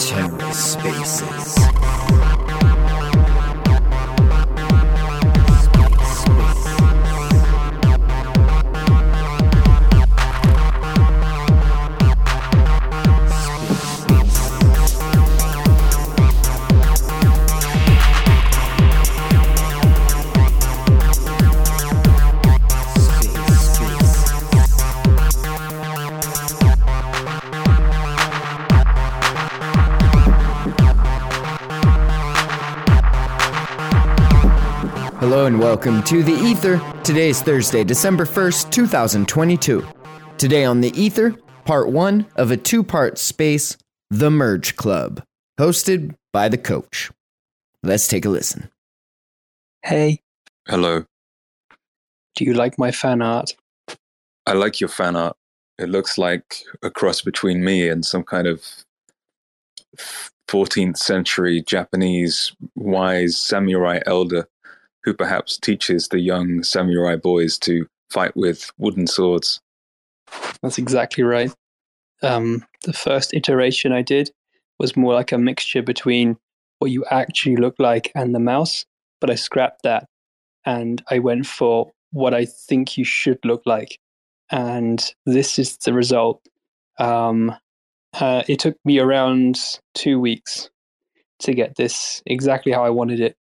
TerraSpaces. Hello and welcome to The Ether. Today is Thursday, December 1st, 2022. Today on The Ether, part one of a two part space, The Merge Club, hosted by the coach. Let's take a listen. Hey, Hello. do you like my fan art? I like your fan art. It looks like a cross between me and some kind of 14th century Japanese wise samurai elder who perhaps teaches the young samurai boys to fight with wooden swords. That's exactly right. Um, the first iteration I did was more like a mixture between what you actually look like and the mouse, but I scrapped that and I went for what I think you should look like. And this is the result. Um, uh, it took me around two weeks to get this exactly how I wanted it.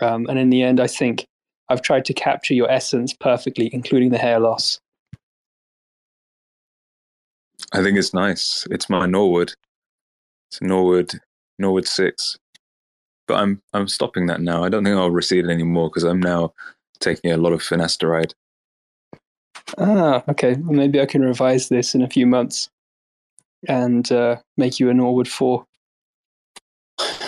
Um, and in the end, I think I've tried to capture your essence perfectly, including the hair loss. I think it's nice. It's my Norwood. It's Norwood Norwood six. But I'm I'm stopping that now. I don't think I'll recede it anymore because I'm now taking a lot of finasteride. Ah, okay. Well, maybe I can revise this in a few months and uh, make you a Norwood four.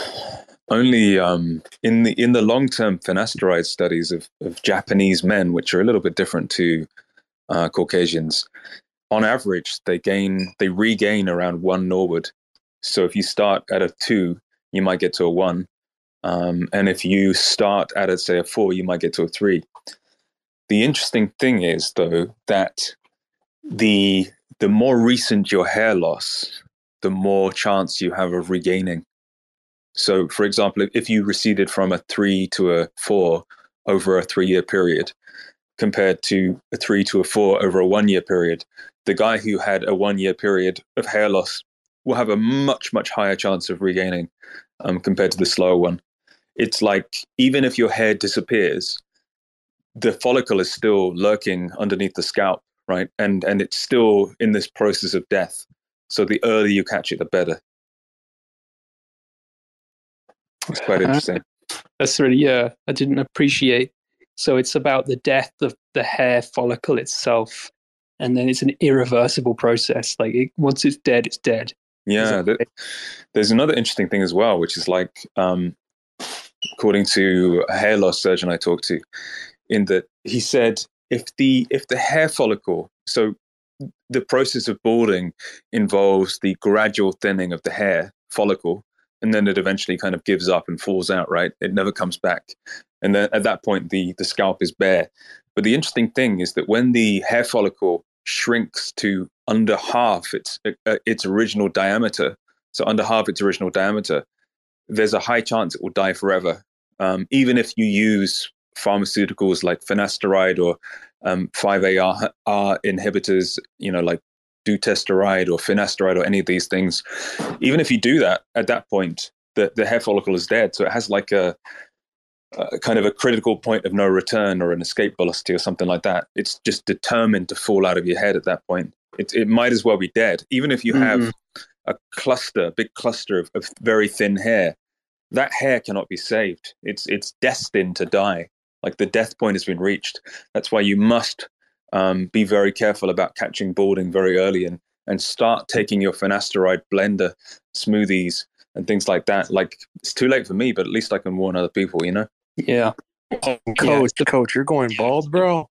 only um, in the in the long term finasteride studies of, of Japanese men, which are a little bit different to uh, Caucasians, on average they gain they regain around one Norwood. So if you start at a two, you might get to a one, um, and if you start at a say a four, you might get to a three. The interesting thing is though that the the more recent your hair loss, the more chance you have of regaining. So, for example, if- you receded from a three to a four over a three year period, compared to a three to a four over a one year period, the guy who had a one year period of hair loss will have a much, much higher chance of regaining um, compared to the slower one. It's like even if your hair disappears, the follicle is still lurking underneath the scalp, right? And and it's still in this process of death. So the earlier you catch it, the better. It's quite interesting. That's really, yeah, I didn't appreciate. So it's about the death of the hair follicle itself. And then it's an irreversible process. Like it, once it's dead, it's dead. Yeah, there's another interesting thing as well, which is like, um, according to a hair loss surgeon I talked to, in that he said if the if the hair follicle, so the process of balding involves the gradual thinning of the hair follicle, and then it eventually kind of gives up and falls out. Right, it never comes back, and then at that point the the scalp is bare. But the interesting thing is that when the hair follicle shrinks to under half its uh, its original diameter, so under half its original diameter, there's a high chance it will die forever. Um, even if you use pharmaceuticals like finasteride or um, 5AR inhibitors, you know, like dutasteride or finasteride or any of these things, even if you do that, at that point, the, the hair follicle is dead. So it has like a, a kind of a critical point of no return or an escape velocity or something like that. It's just determined to fall out of your head at that point. It, it might as well be dead. Even if you mm-hmm. have a cluster, a big cluster of, of very thin hair, that hair cannot be saved. It's it's destined to die. Like the death point has been reached. That's why you must um, be very careful about catching balding very early and and start taking your finasteride blender smoothies and things like that. Like it's too late for me, but at least I can warn other people. You know. Yeah. Coach, coach, you're going bald, bro.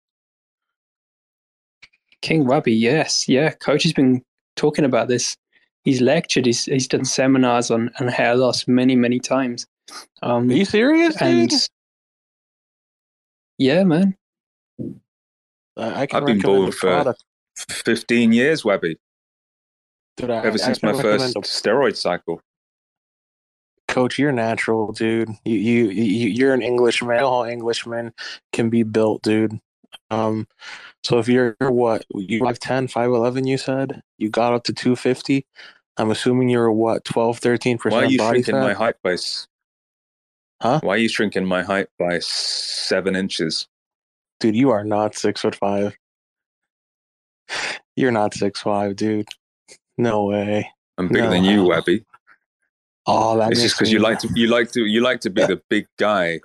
King Robbie, yes. Yeah. Coach has been talking about this. He's lectured, he's, he's done seminars on, on hair loss many, many times. Um, Are you serious, and dude? yeah, man. I, can I've been bald for 15 years, Webby, Dude, I, ever since my first a- steroid cycle. Coach, you're natural, dude. You you you you're an Englishman. All Englishmen can be built, dude. Um, so if you're what you 5'10", 5'11", you said you got up to two fifty. I'm assuming you're what 12, 13 Why are you body shrinking my height by? Huh? Why are you shrinking my height by seven inches? Dude, you are not six foot five. You're not six five, dude. No way. I'm bigger No. than you, Webby. Oh, that It's just because you like to you like to you like to be the big guy.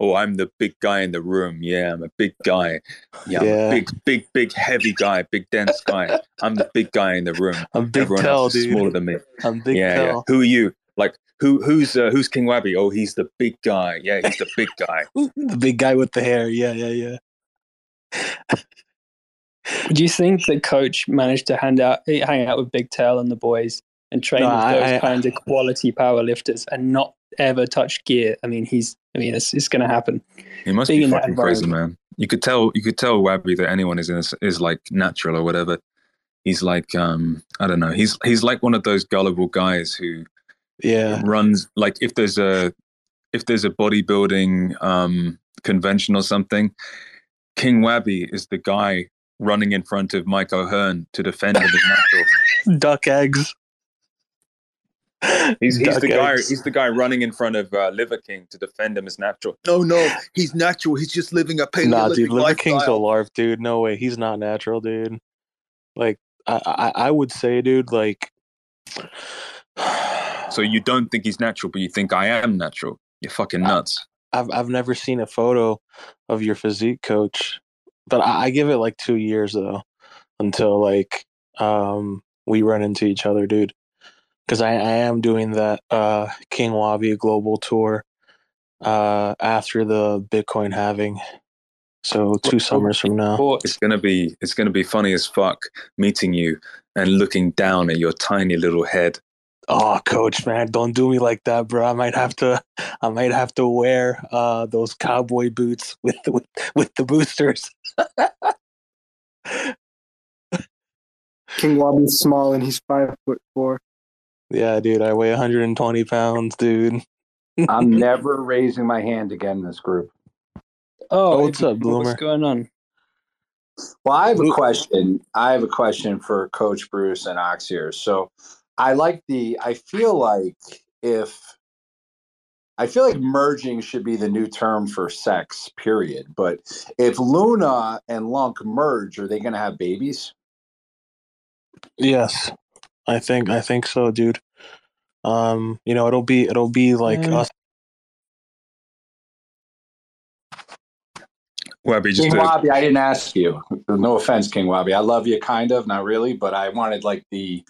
Oh, I'm the big guy in the room. Yeah, I'm a big guy. Yeah, Yeah. big, big, big, heavy guy, big, dense guy. I'm the big guy in the room. I'm big Everyone tell, else is dude. smaller than me. I'm big yeah, yeah. Who are you? Like who? Who's uh, who's King Wabi? Oh, he's the big guy. Yeah, he's the big guy. The big guy with the hair. Yeah, yeah, yeah. Do you think the coach managed to hand out, hang out with Big Tail and the boys and train No, with I- those I- kinds of quality power lifters and not ever touch gear? I mean, he's. I mean, it's, it's going to happen. He must Being be fucking crazy, man. You could tell. You could tell Wabi that anyone is in this, is like natural or whatever. He's like, um, I don't know. He's he's like one of those gullible guys who Yeah. runs like if there's a if there's a bodybuilding um, convention or something, King Wabi is the guy running in front of Mike O'Hearn to defend him as natural. Duck eggs. He's, he's Duck the guy. He's the guy running in front of uh, Liver King to defend him as natural. No, no, he's natural. He's just living a paleolithic Nah, dude, Liver King's a lifestyle. larp, dude. No way, he's not natural, dude. Like, I, I, I would say, dude, like, So you don't think he's natural, but you think I am natural. You're fucking nuts. I've I've never seen a photo of your physique coach, but I, I give it like two years though until like um we run into each other, dude. Because I, I am doing that uh King Wabi global tour uh after the Bitcoin halving. So two summers from now. It's gonna be it's gonna be funny as fuck meeting you and looking down at your tiny little head. Oh, coach, man, don't do me like that, bro. I might have to, I might have to wear uh, those cowboy boots with with with the boosters. King Wabi's small and he's five foot four. Yeah, dude, I weigh 120 pounds, dude. I'm never raising my hand again in this group. Oh, Oh, what's up, bloomer What's going on? Well, I have a question. I have a question for Coach Bruce and Ox here. So I like the I feel like if I feel like merging should be the new term for sex, period. But if Luna and LUNC merge, are they gonna have babies? Yes, I think I think so, dude. Um, you know, it'll be it'll be like Mm. us. Webby, just King do Wabi, I didn't ask you. No offense, King Wabi. I love you kind of, not really, but I wanted like the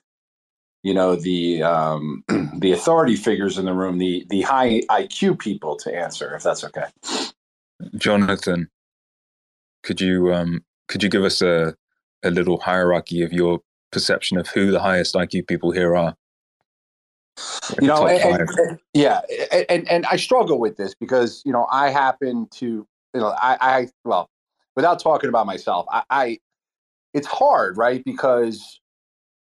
you know, the um the authority figures in the room, the the high IQ people to answer, if that's okay. Jonathan, could you um could you give us a a little hierarchy of your perception of who the highest IQ people here are? Like you know and- and- and- yeah and, and and i struggle with this because you know i happen to you know i i well without talking about myself i, I it's hard right because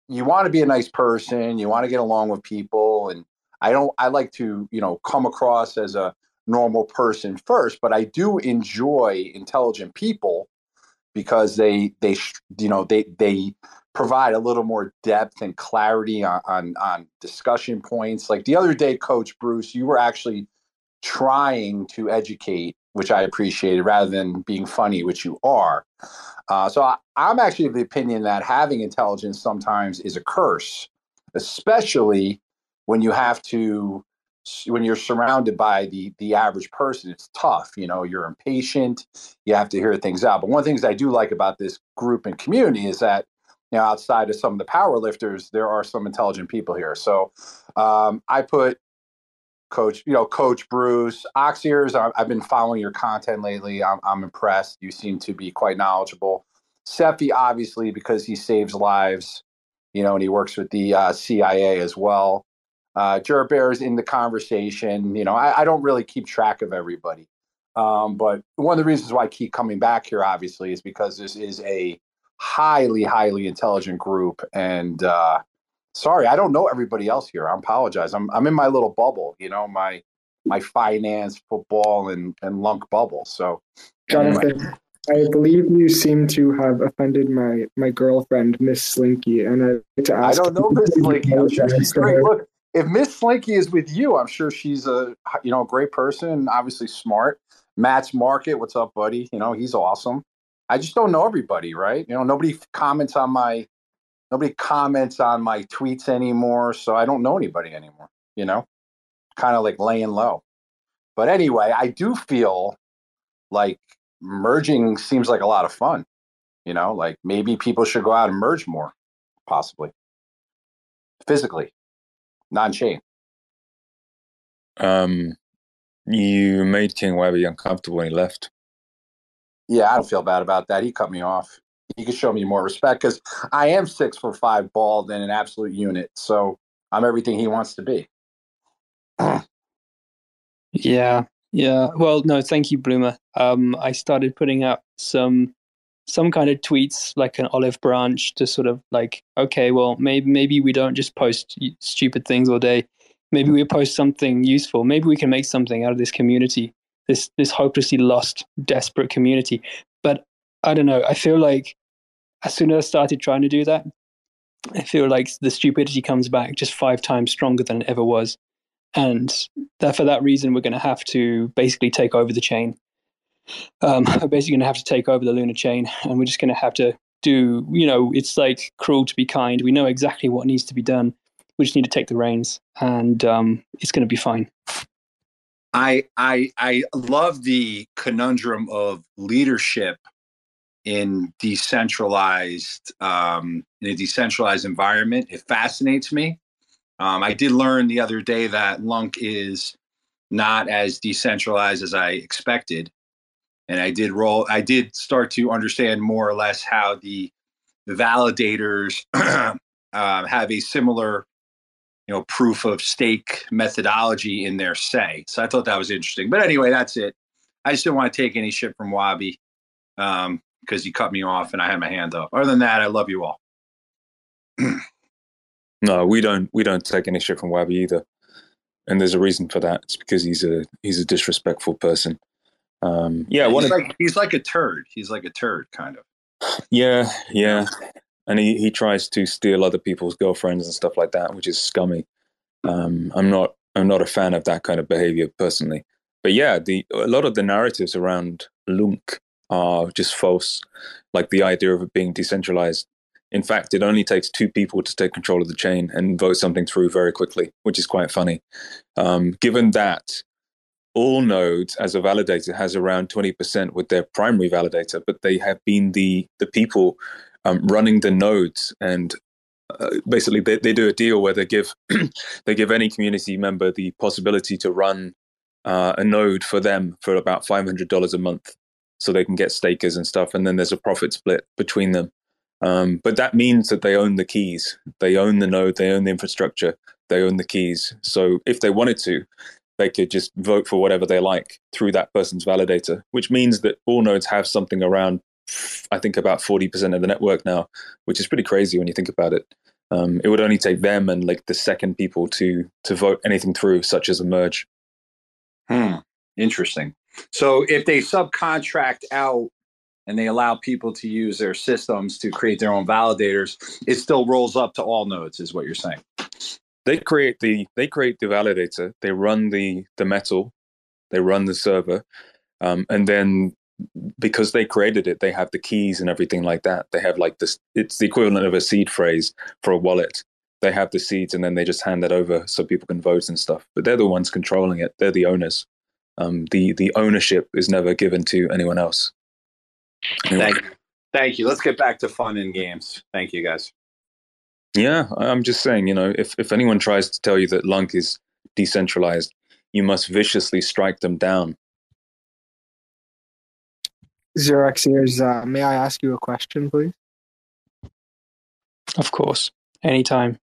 you want to be a nice person you want to get along with people and i don't i like to you know come across as a normal person first but i do enjoy intelligent people because they they you know they they provide a little more depth and clarity on, on on discussion points. Like the other day, Coach Bruce, you were actually trying to educate, which I appreciated, rather than being funny, which you are. Uh, so I, I'm actually of the opinion that having intelligence sometimes is a curse, especially when you have to when you're surrounded by the the average person it's tough you know you're impatient you have to hear things out but one of the things i do like about this group and community is that you know, outside of some of the power lifters, there are some intelligent people here. So um, I put Coach, you know, Coach Bruce, 0xEars. I- I've been following your content lately. I'm, I'm impressed. You seem to be quite knowledgeable. Cephii, obviously, because he saves lives, you know, and he works with the uh, CIA as well. Uh, Jerbear is in the conversation. You know, I, I don't really keep track of everybody. Um, but one of the reasons why I keep coming back here, obviously, is because this is a highly, highly intelligent group. And uh, sorry, I don't know everybody else here. I apologize. I'm I'm in my little bubble, you know, my my finance, football, and and lunk bubble. So, Jonathan, I believe you seem to have offended my my girlfriend, Miss Slinky, and I like to I ask. don't know Miss Slinky. I'm sure she's great. Look, if Miss Slinky is with you, I'm sure she's a you know a great person obviously smart. Matt's Market, what's up, buddy? You know he's awesome. I just don't know everybody, right? You know nobody comments on my nobody comments on my tweets anymore, so I don't know anybody anymore. You know, kind of like laying low. But anyway, I do feel like merging seems like a lot of fun. You know, like maybe people should go out and merge more, possibly physically, non chain. Um, you made King Webby uncomfortable when he left. Yeah, I don't feel bad about that. He cut me off. He could show me more respect because I am six foot five, bald, and an absolute unit. So I'm everything he wants to be. Yeah, yeah. Well, no, thank you, Bloomer. Um, I started putting up some some kind of tweets, like an olive branch, to sort of like, okay, well, maybe maybe we don't just post stupid things all day. Maybe we post something useful. Maybe we can make something out of this community, this this hopelessly lost, desperate community. I don't know. I feel like as soon as I started trying to do that, I feel like the stupidity comes back just five times stronger than it ever was. And that for that reason we're going to have to basically take over the chain. Um, we're basically going to have to take over the lunar chain and we're just going to have to do you know it's like cruel to be kind. We know exactly what needs to be done. We just need to take the reins and um, it's going to be fine. I I I love the conundrum of leadership in decentralized um, in a decentralized environment. It fascinates me. Um, I did learn the other day that LUNC is not as decentralized as I expected, and I did roll. I did start to understand more or less how the validators uh, have a similar you know proof of stake methodology in their say so i thought that was interesting but anyway that's it i just didn't want to take any shit from wabi um because he cut me off and i had my hand up other than that i love you all No, we don't. We don't take any shit from Wabi either, and there's a reason for that. It's because he's a he's a disrespectful person. Um, yeah, one he's of, like he's like a turd he's like a turd kind of yeah, yeah, and he he tries to steal other people's girlfriends and stuff like that, which is scummy. Um, I'm not I'm not a fan of that kind of behavior personally. But yeah, the a lot of the narratives around LUNC are just false. Like the idea of it being decentralized. In fact, it only takes two people to take control of the chain and vote something through very quickly, which is quite funny. Um, given that Allnodes as a validator has around 20% with their primary validator, but they have been the the people um, running the nodes and uh, basically they, they do a deal where they give they give any community member the possibility to run uh, a node for them for about $500 a month so they can get stakers and stuff and then there's a profit split between them. Um, but that means that they own the keys. They own the node they own the infrastructure they own the keys. So if they wanted to they could just vote for whatever they like through that person's validator which means that Allnodes have something around i think about 40% of the network now which is pretty crazy when you think about it. Um, it would only take them and like the second people to to vote anything through such as a merge. Hmm. Interesting. So if they subcontract out and they allow people to use their systems to create their own validators, it still rolls up to Allnodes, is what you're saying. they create the they create the validator they run the the metal they run the server um, and then because they created it they have the keys and everything like that. They have like this it's the equivalent of a seed phrase for a wallet. They have the seeds and then they just hand that over so people can vote and stuff but they're the ones controlling it. They're the owners um, the the ownership is never given to anyone else Thank you. Thank you. Let's get back to fun and games. Thank you, guys. Yeah, I- I'm just saying, you know, if, if anyone tries to tell you that LUNC is decentralized, you must viciously strike them down. 0xEars, uh, may I ask you a question, please? of course anytime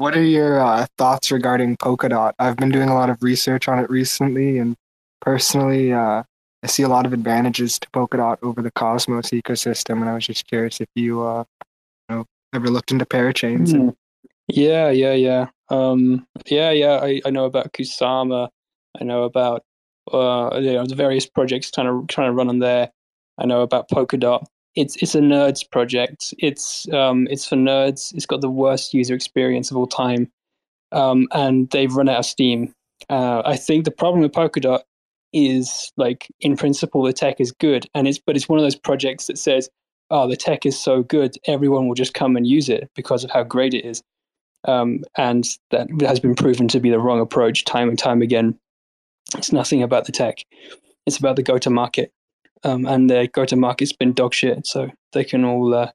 What are your uh, thoughts regarding Polkadot? I've been doing a lot of research on it recently, and personally, uh, I see a lot of advantages to Polkadot over the Cosmos ecosystem, and I was just curious if you, uh, you know, ever looked into parachains. Hmm. Yeah, yeah, yeah. Um, yeah, yeah. I, I know about Kusama. I know about uh, you know the various projects trying to trying to run on there. I know about Polkadot. It's it's a nerds project. It's um it's for nerds. It's got the worst user experience of all time, um, and they've run out of steam. Uh, I think the problem with Polkadot is like in principle the tech is good, and it's but it's one of those projects that says, oh, the tech is so good, everyone will just come and use it because of how great it is. Um, and that has been proven to be the wrong approach time and time again. It's nothing about the tech; it's about the go-to-market, um, and the go-to-market's been dog shit. So they can all uh,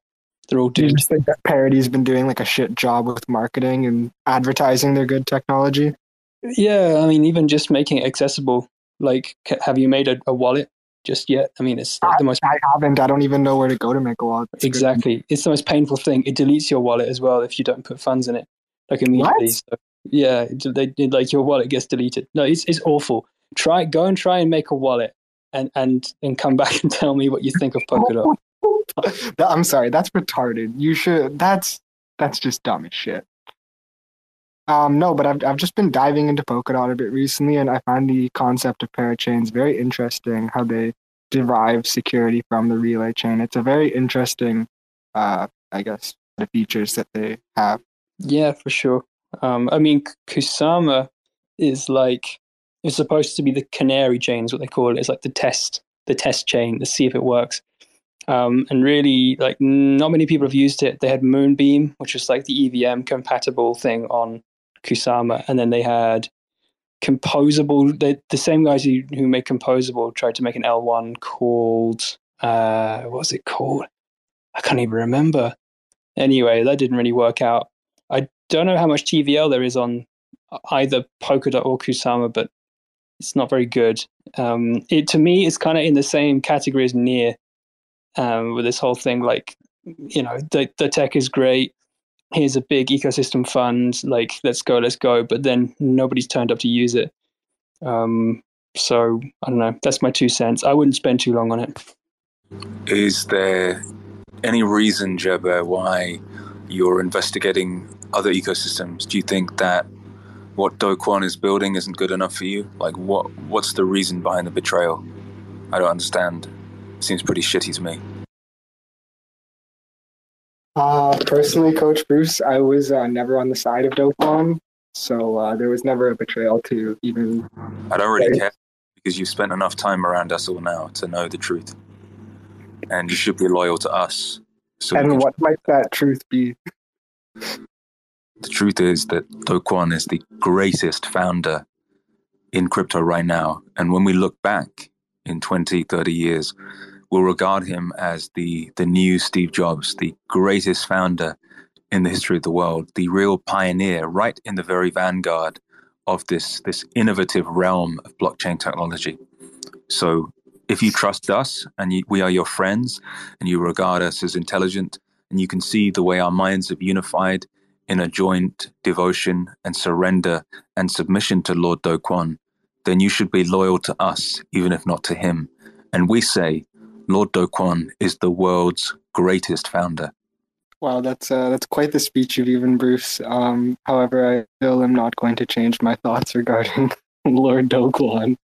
they're all Do you just think that Parity's been doing like a shit job with marketing and advertising their good technology? Yeah, I mean, even just making it accessible. Like, have you made a, a wallet just yet? I mean, it's like the most I haven't. I don't even know where to go to make a wallet. That's good. exactly. It's the most painful thing. It deletes your wallet as well if you don't put funds in it, like immediately. What? So, yeah, they like your wallet gets deleted. No, it's it's awful. Try go and try and make a wallet, and and and come back and tell me what you think of Polkadot. I'm sorry, that's retarded. You should. That's that's just dumb as shit. Um, no, but I've I've just been diving into Polkadot a bit recently, and I find the concept of parachains very interesting. How they derive security from the relay chain. It's a very interesting, uh, I guess, the features that they have. Yeah, for sure. Um, I mean, Kusama is like it's supposed to be the canary chain, is what they call it. It's like the test, the test chain to see if it works. Um, and really, like, not many people have used it. They had Moonbeam, which was like the EVM compatible thing on Kusama, and then they had Composable. They, the same guys who, who made Composable tried to make an L1 called uh, what was it called? I can't even remember. Anyway, that didn't really work out. I don't know how much TVL there is on either Polkadot or Kusama, but it's not very good. Um, it to me, it's kind of in the same category as Near, um, with this whole thing like, you know, the the tech is great. Here's a big ecosystem fund. Like, let's go, let's go. But then nobody's turned up to use it. Um, so I don't know. That's my two cents. I wouldn't spend too long on it. Is there any reason, Jebber, why you're investigating other ecosystems? Do you think that what Do Kwon is building isn't good enough for you? Like, what what's the reason behind the betrayal? I don't understand. seems pretty shitty to me. Uh, personally, Coach Bruce, I was uh, never on the side of Do Kwon, so uh, there was never a betrayal to even. I don't really care because you've spent enough time around us all now to know the truth, and you should be loyal to us. So And what might that truth be? The truth is that Do Kwon is the greatest founder in crypto right now. And when we look back in 20, 30 years, we'll regard him as the, the new Steve Jobs, the greatest founder in the history of the world, the real pioneer, right in the very vanguard of this, this innovative realm of blockchain technology. So if you trust us and you, we are your friends and you regard us as intelligent and you can see the way our minds have unified in a joint devotion and surrender and submission to Lord Do Kwon, then you should be loyal to us, even if not to him. And we say, Lord Do Kwon is the world's greatest founder. Wow, that's uh, that's quite the speech you've given, Bruce. Um, however, I still am not going to change my thoughts regarding Lord Do Kwon.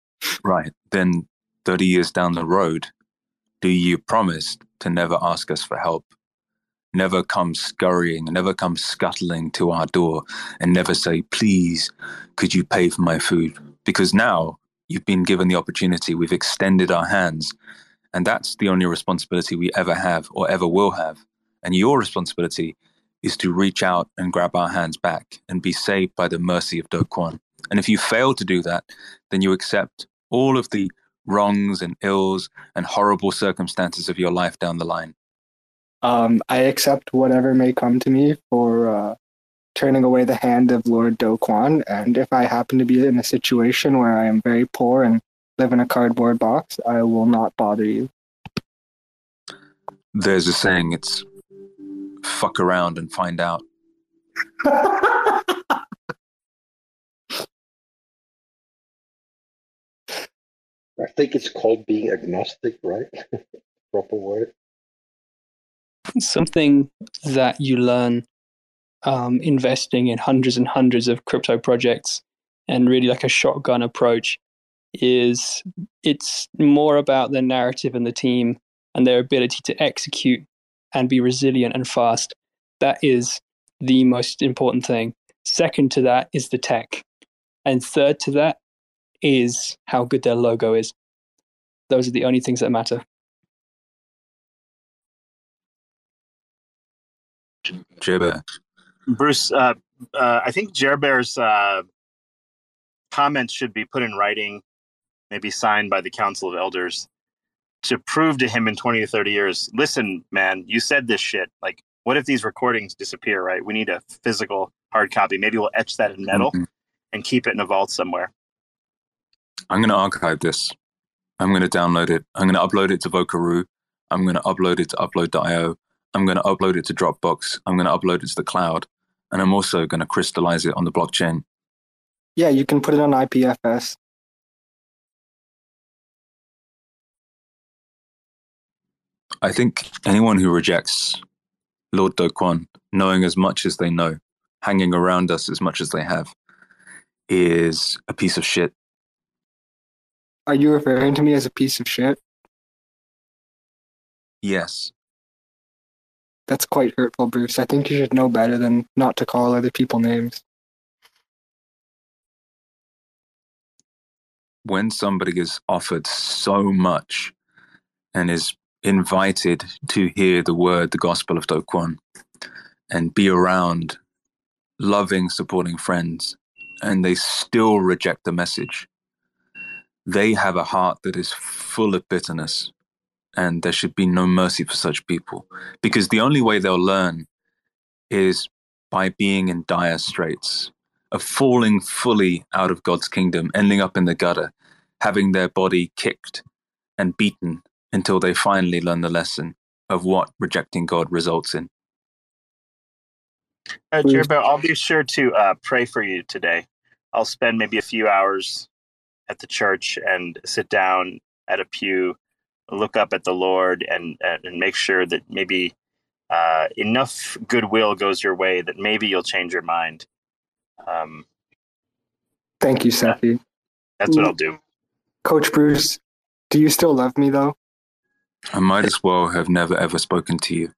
Right. Then 30 years down the road, do you promise to never ask us for help? Never come scurrying, never come scuttling to our door and never say, please, could you pay for my food? Because now you've been given the opportunity, we've extended our hands, and that's the only responsibility we ever have or ever will have. And your responsibility is to reach out and grab our hands back and be saved by the mercy of Do Kwon. And if you fail to do that, then you accept all of the wrongs and ills and horrible circumstances of your life down the line. Um, I accept whatever may come to me for uh, turning away the hand of Lord Do Kwon, and if I happen to be in a situation where I am very poor and live in a cardboard box, I will not bother you. There's a saying, it's fuck around and find out. I think it's called being agnostic, right? Proper word. Something that you learn um, investing in hundreds and hundreds of crypto projects and really like a shotgun approach is it's more about the narrative and the team and their ability to execute and be resilient and fast. That is the most important thing. Second to that is the tech. And third to that is how good their logo is. Those are the only things that matter. Jibber. Bruce, uh, uh, I think Jerbear's uh, comments should be put in writing, maybe signed by the Council of Elders, to prove to him in 20 to 30 years listen, man, you said this shit. Like, what if these recordings disappear, right? We need a physical hard copy. Maybe we'll etch that in metal mm-hmm. and keep it in a vault somewhere. I'm going to archive this. I'm going to download it. I'm going to upload it to Vocaroo. I'm going to upload it to upload.io. I'm going to upload it to Dropbox. I'm going to upload it to the cloud. And I'm also going to crystallize it on the blockchain. Yeah, you can put it on IPFS. I think anyone who rejects Lord Do Kwon, knowing as much as they know, hanging around us as much as they have, is a piece of shit. Are you referring to me as a piece of shit? Yes. That's quite hurtful, Bruce. I think you should know better than not to call other people names. When somebody is offered so much and is invited to hear the word, the gospel of Do Kwon, and be around loving, supporting friends, and they still reject the message, they have a heart that is full of bitterness. And there should be no mercy for such people because the only way they'll learn is by being in dire straits, of falling fully out of God's kingdom, ending up in the gutter, having their body kicked and beaten until they finally learn the lesson of what rejecting God results in. Uh, Jerbo, I'll be sure to uh, pray for you today. I'll spend maybe a few hours at the church and sit down at a pew, look up at the Lord, and and make sure that maybe uh, enough goodwill goes your way that maybe you'll change your mind. Um, Thank you, Cephii. That's what I'll do. Coach Bruce, do you still love me though? I might as well have never ever spoken to you.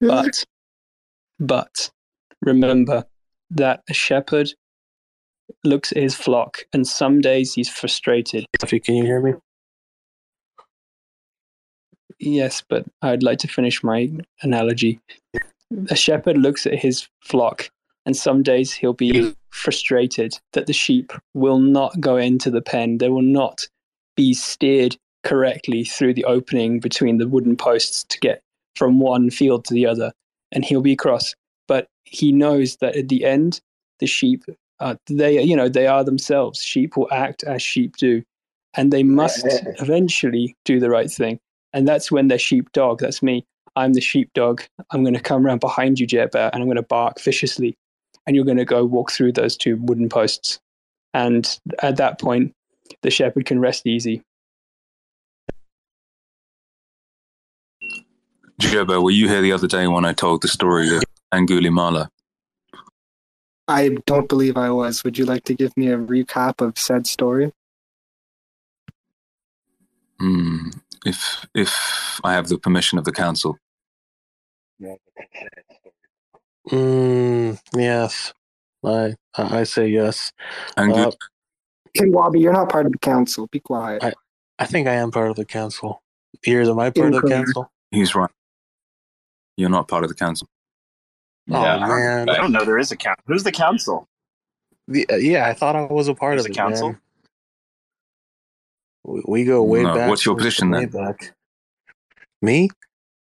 But, but remember that a shepherd looks at his flock, and some days he's frustrated. Sophie, can you hear me? Yes, but I'd like to finish my analogy. A shepherd looks at his flock, and some days he'll be frustrated that the sheep will not go into the pen. They will not be steered correctly through the opening between the wooden posts to get from one field to the other, and he'll be cross. But he knows that at the end, the sheep, uh, they you know they are themselves. Sheep will act as sheep do, and they must eventually do the right thing. And that's when they're sheepdog. That's me. I'm the sheepdog. I'm going to come around behind you, Jetbear, and I'm going to bark viciously, and you're going to go walk through those two wooden posts. And at that point, the shepherd can rest easy Jobo, were you here the other day when I told the story of Angulimala? I don't believe I was. Would you like to give me a recap of said story? Hmm. If if I have the permission of the council. Mm, yes. I I say yes. Angu- uh, King Wabi, you're not part of the council. Be quiet. I, I think I am part of the council. Here's am I part of the council? He's right. You're not part of the council. Oh yeah, man, I don't know. There is a council. Who's the council? The, uh, yeah, I thought I was a part There's of the council. We, we, go way no, back. What's your position then? Back. Me?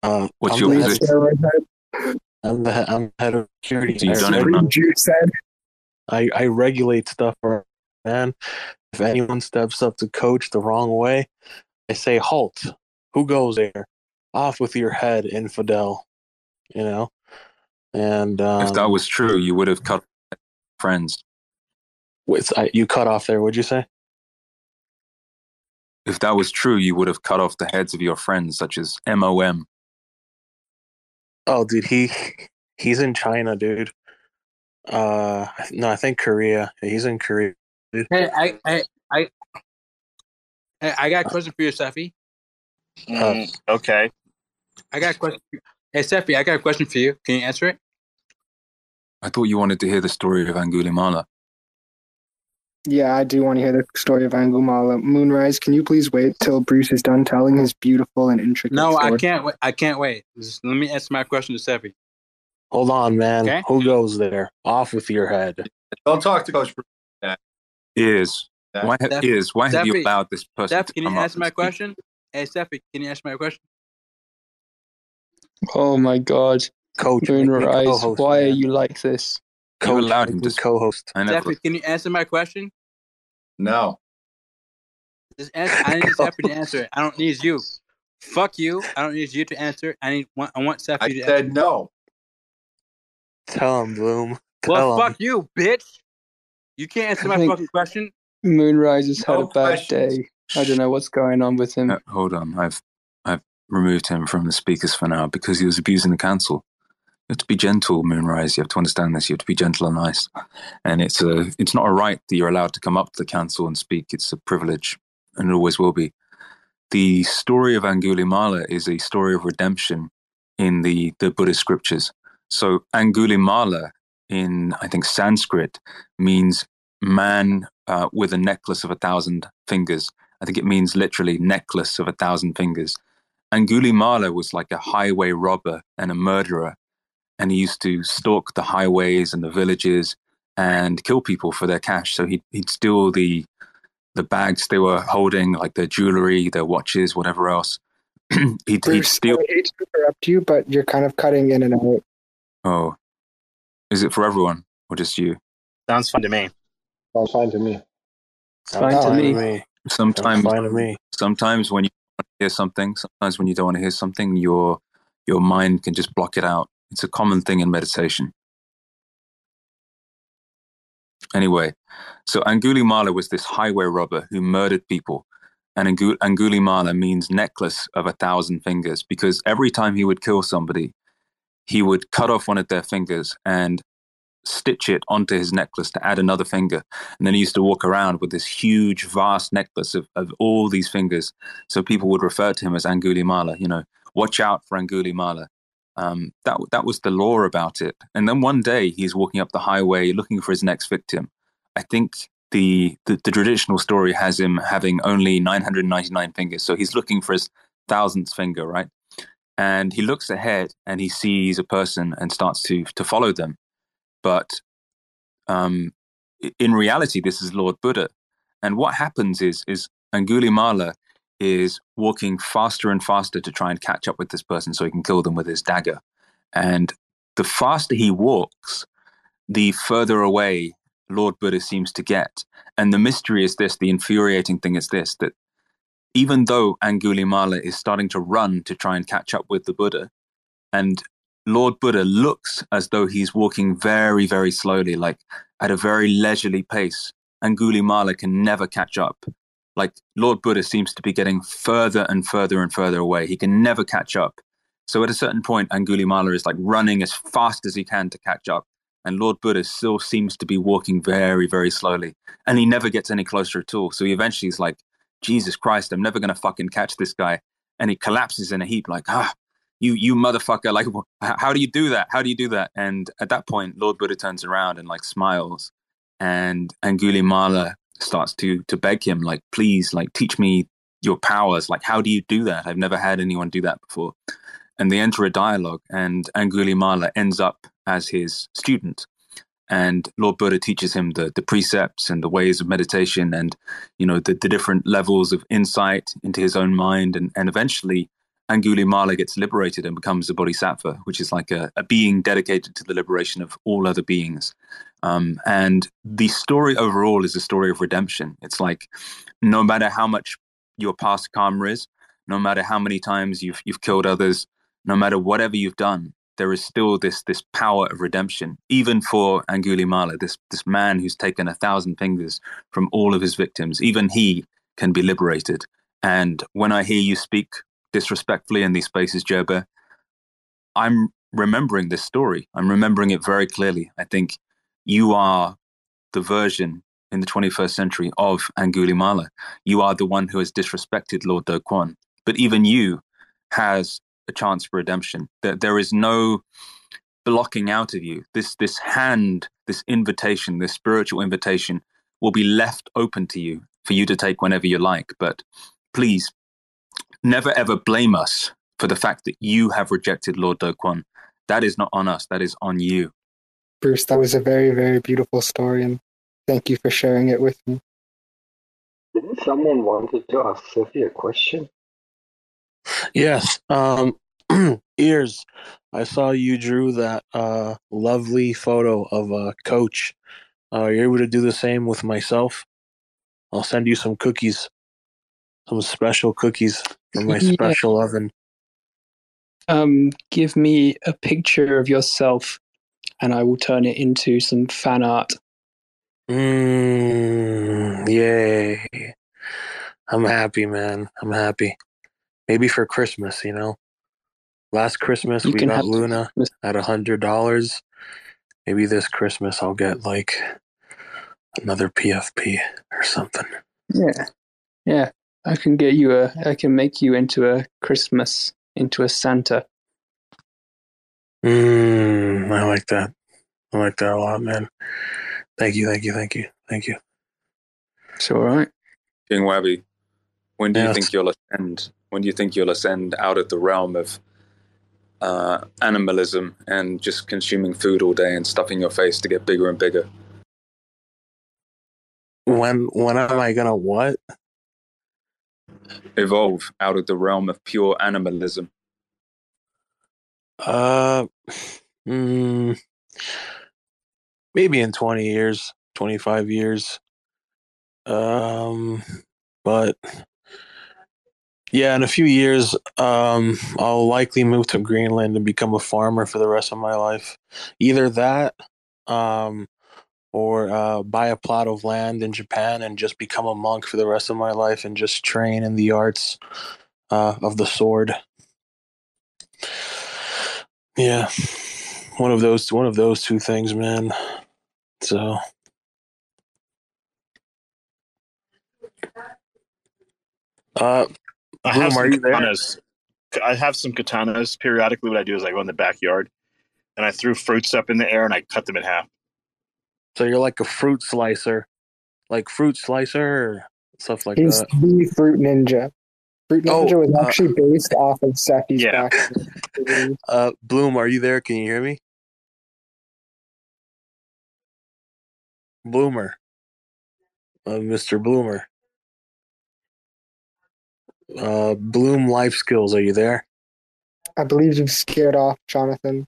Uh, what's I'm your the position? I'm the I'm head of security. So you don't even know. You said. I I regulate stuff, man. If anyone steps up to coach the wrong way, I say halt. Who goes there? Off with your head, infidel you know. And um, if that was true, you would have cut friends. With I, you cut off there. What'd you say? If that was true, you would have cut off the heads of your friends, such as MOM. Oh, dude, he he's in China, dude. Uh, no, I think Korea. He's in Korea. Dude. Hey, I, I, I, hey, I got a question for you, Cephii. Mm, okay. I got a question. Hey, Cephii, I got a question for you. Can you answer it? I thought you wanted to hear the story of Angulimala. Yeah, I do want to hear the story of Angumala. Moonrise, can you please wait till Bruce is done telling his beautiful and intricate No, story? I can't wait. I can't wait. Just let me answer my question to Cephii. Hold on, man. Okay. Who goes there? Off with your head. Don't talk to Coach. Bruce. Is Yeah. why Steph- is why have you Steffi- allowed this person Steph, to can you come up answer and my speak? question? Hey, Cephii, can you answer my question? Oh my God, Coach, Moonrise, co-host, why are you like this? You Coach, allowed him to co-host. I never. Cephii, can you answer my question? No. Just answer. I need Cephii to answer it. I don't need you. Fuck you. I don't need you to answer. I need. Want, I want Cephii I to. said no. Tell him, Bloom. Tell well, him. fuck you, bitch. You can't answer my fucking question. Moonrise has had No a bad questions. day. I don't know what's going on with him. Uh, hold on, I've I've removed him from the speakers for now because he was abusing the council. Have to be gentle, Moonrise. You have to understand this. You have to be gentle and nice. And it's a it's not a right that you're allowed to come up to the council and speak. It's a privilege, and it always will be. The story of Angulimala is a story of redemption in the the Buddhist scriptures. So Angulimala in I think Sanskrit means man uh, with a necklace of a thousand fingers. I think it means literally necklace of a thousand fingers. Angulimala was like a highway robber and a murderer, and he used to stalk the highways and the villages and kill people for their cash. So he'd, he'd steal the the bags they were holding, like their jewelry, their watches, whatever else. he'd, he'd steal. I hate to interrupt you, but you're kind of cutting in and out. Oh, is it for everyone or just you? Sounds fun to me. Sounds fine to me. It's fine to me. Sometimes Fine to me. sometimes when you hear something, sometimes when you don't want to hear something, your your mind can just block it out. It's a common thing in meditation. Anyway, so Angulimala was this highway robber who murdered people. And Angu- Angulimala means necklace of a thousand fingers because every time he would kill somebody, he would cut off one of their fingers and stitch it onto his necklace to add another finger. And then he used to walk around with this huge, vast necklace of, of all these fingers. So people would refer to him as Angulimala, you know, watch out for Angulimala. Um, that, that was the law about it. And then one day he's walking up the highway looking for his next victim. I think the, the, the traditional story has him having only 999 fingers. So he's looking for his thousandth finger, right? And he looks ahead and he sees a person and starts to, to follow them. But um, in reality, this is Lord Buddha. And what happens is, is Angulimala is walking faster and faster to try and catch up with this person so he can kill them with his dagger. And the faster he walks, the further away Lord Buddha seems to get. And the mystery is this the infuriating thing is this that even though Angulimala is starting to run to try and catch up with the Buddha, and Lord Buddha looks as though he's walking very, very slowly, like at a very leisurely pace. Angulimala can never catch up. Like Lord Buddha seems to be getting further and further and further away. He can never catch up. So at a certain point, Angulimala is like running as fast as he can to catch up. And Lord Buddha still seems to be walking very, very slowly. And he never gets any closer at all. So he eventually is like, Jesus Christ, I'm never going to fucking catch this guy. And he collapses in a heap, like, ah, you, you motherfucker. Like, how do you do that? How do you do that? And at that point, Lord Buddha turns around and like smiles. And Angulimala starts to, to beg him, like, please, like, teach me your powers. Like, how do you do that? I've never had anyone do that before. And they enter a dialogue, and Angulimala ends up as his student. And Lord Buddha teaches him the, the precepts and the ways of meditation and, you know, the, the different levels of insight into his own mind. And, and eventually, Angulimala gets liberated and becomes a bodhisattva, which is like a, a being dedicated to the liberation of all other beings. Um, and the story overall is a story of redemption. It's like no matter how much your past karma is, no matter how many times you've you've killed others, no matter whatever you've done, there is still this this power of redemption, even for Angulimala, this this man who's taken a thousand fingers from all of his victims. Even he can be liberated, And when I hear you speak disrespectfully in these spaces, Jerber, I'm remembering this story. I'm remembering it very clearly. I think you are the version in the 21st century of Angulimala. You are the one who has disrespected Lord Do Kwon. But even you has a chance for redemption. There, there is no blocking out of you. This this hand, this invitation, this spiritual invitation will be left open to you for you to take whenever you like. But please never ever blame us for the fact that you have rejected Lord Do Kwon. That is not on us, that is on you. Bruce, that was a very, very beautiful story, and thank you for sharing it with me. Didn't someone wanted to ask Sophie a question? Yes. Um, ears. I saw you drew that uh, lovely photo of a coach. Uh, you're able to do the same with myself. I'll send you some cookies, some special cookies from my Yeah. special oven. Um, give me a picture of yourself, and I will turn it into some fan art. Mm, yay. I'm happy, man. I'm happy. Maybe for Christmas, you know. Last Christmas You we got Luna at a hundred dollars. Maybe this Christmas I'll get like another PFP or something. Yeah, yeah. I can get you a. I can make you into a Christmas, into a Santa. Mm, I like that. I like that a lot, man. Thank you, thank you, thank you, thank you. It's all right. King Wabi, when do you think you'll ascend? When do you think you'll ascend out of the realm of uh, animalism and just consuming food all day and stuffing your face to get bigger and bigger? When when am I gonna what? Evolve out of the realm of pure animalism. Uh, mm, maybe in 20 years, 25 years. Um, but yeah, in a few years, um, I'll likely move to Greenland and become a farmer for the rest of my life. Either that, um, or uh, buy a plot of land in Japan and just become a monk for the rest of my life and just train in the arts uh, of the sword. Yeah, one of those one of those two things, man. So uh I have are some katanas. I have some katanas. Periodically, what I do is I go in the backyard and I threw fruits up in the air and I cut them in half. so you're like a fruit slicer. Like fruit slicer or stuff like He's that. the Fruit Ninja. Fruit Oh, Ninja was uh, actually based off of Cephii's Yeah. backstory. Uh Bloom, are you there? Can you hear me? Bloomer. Uh, Mr. Bloomer. Uh Bloom Life Skills, are you there? I believe you've scared off Jonathan.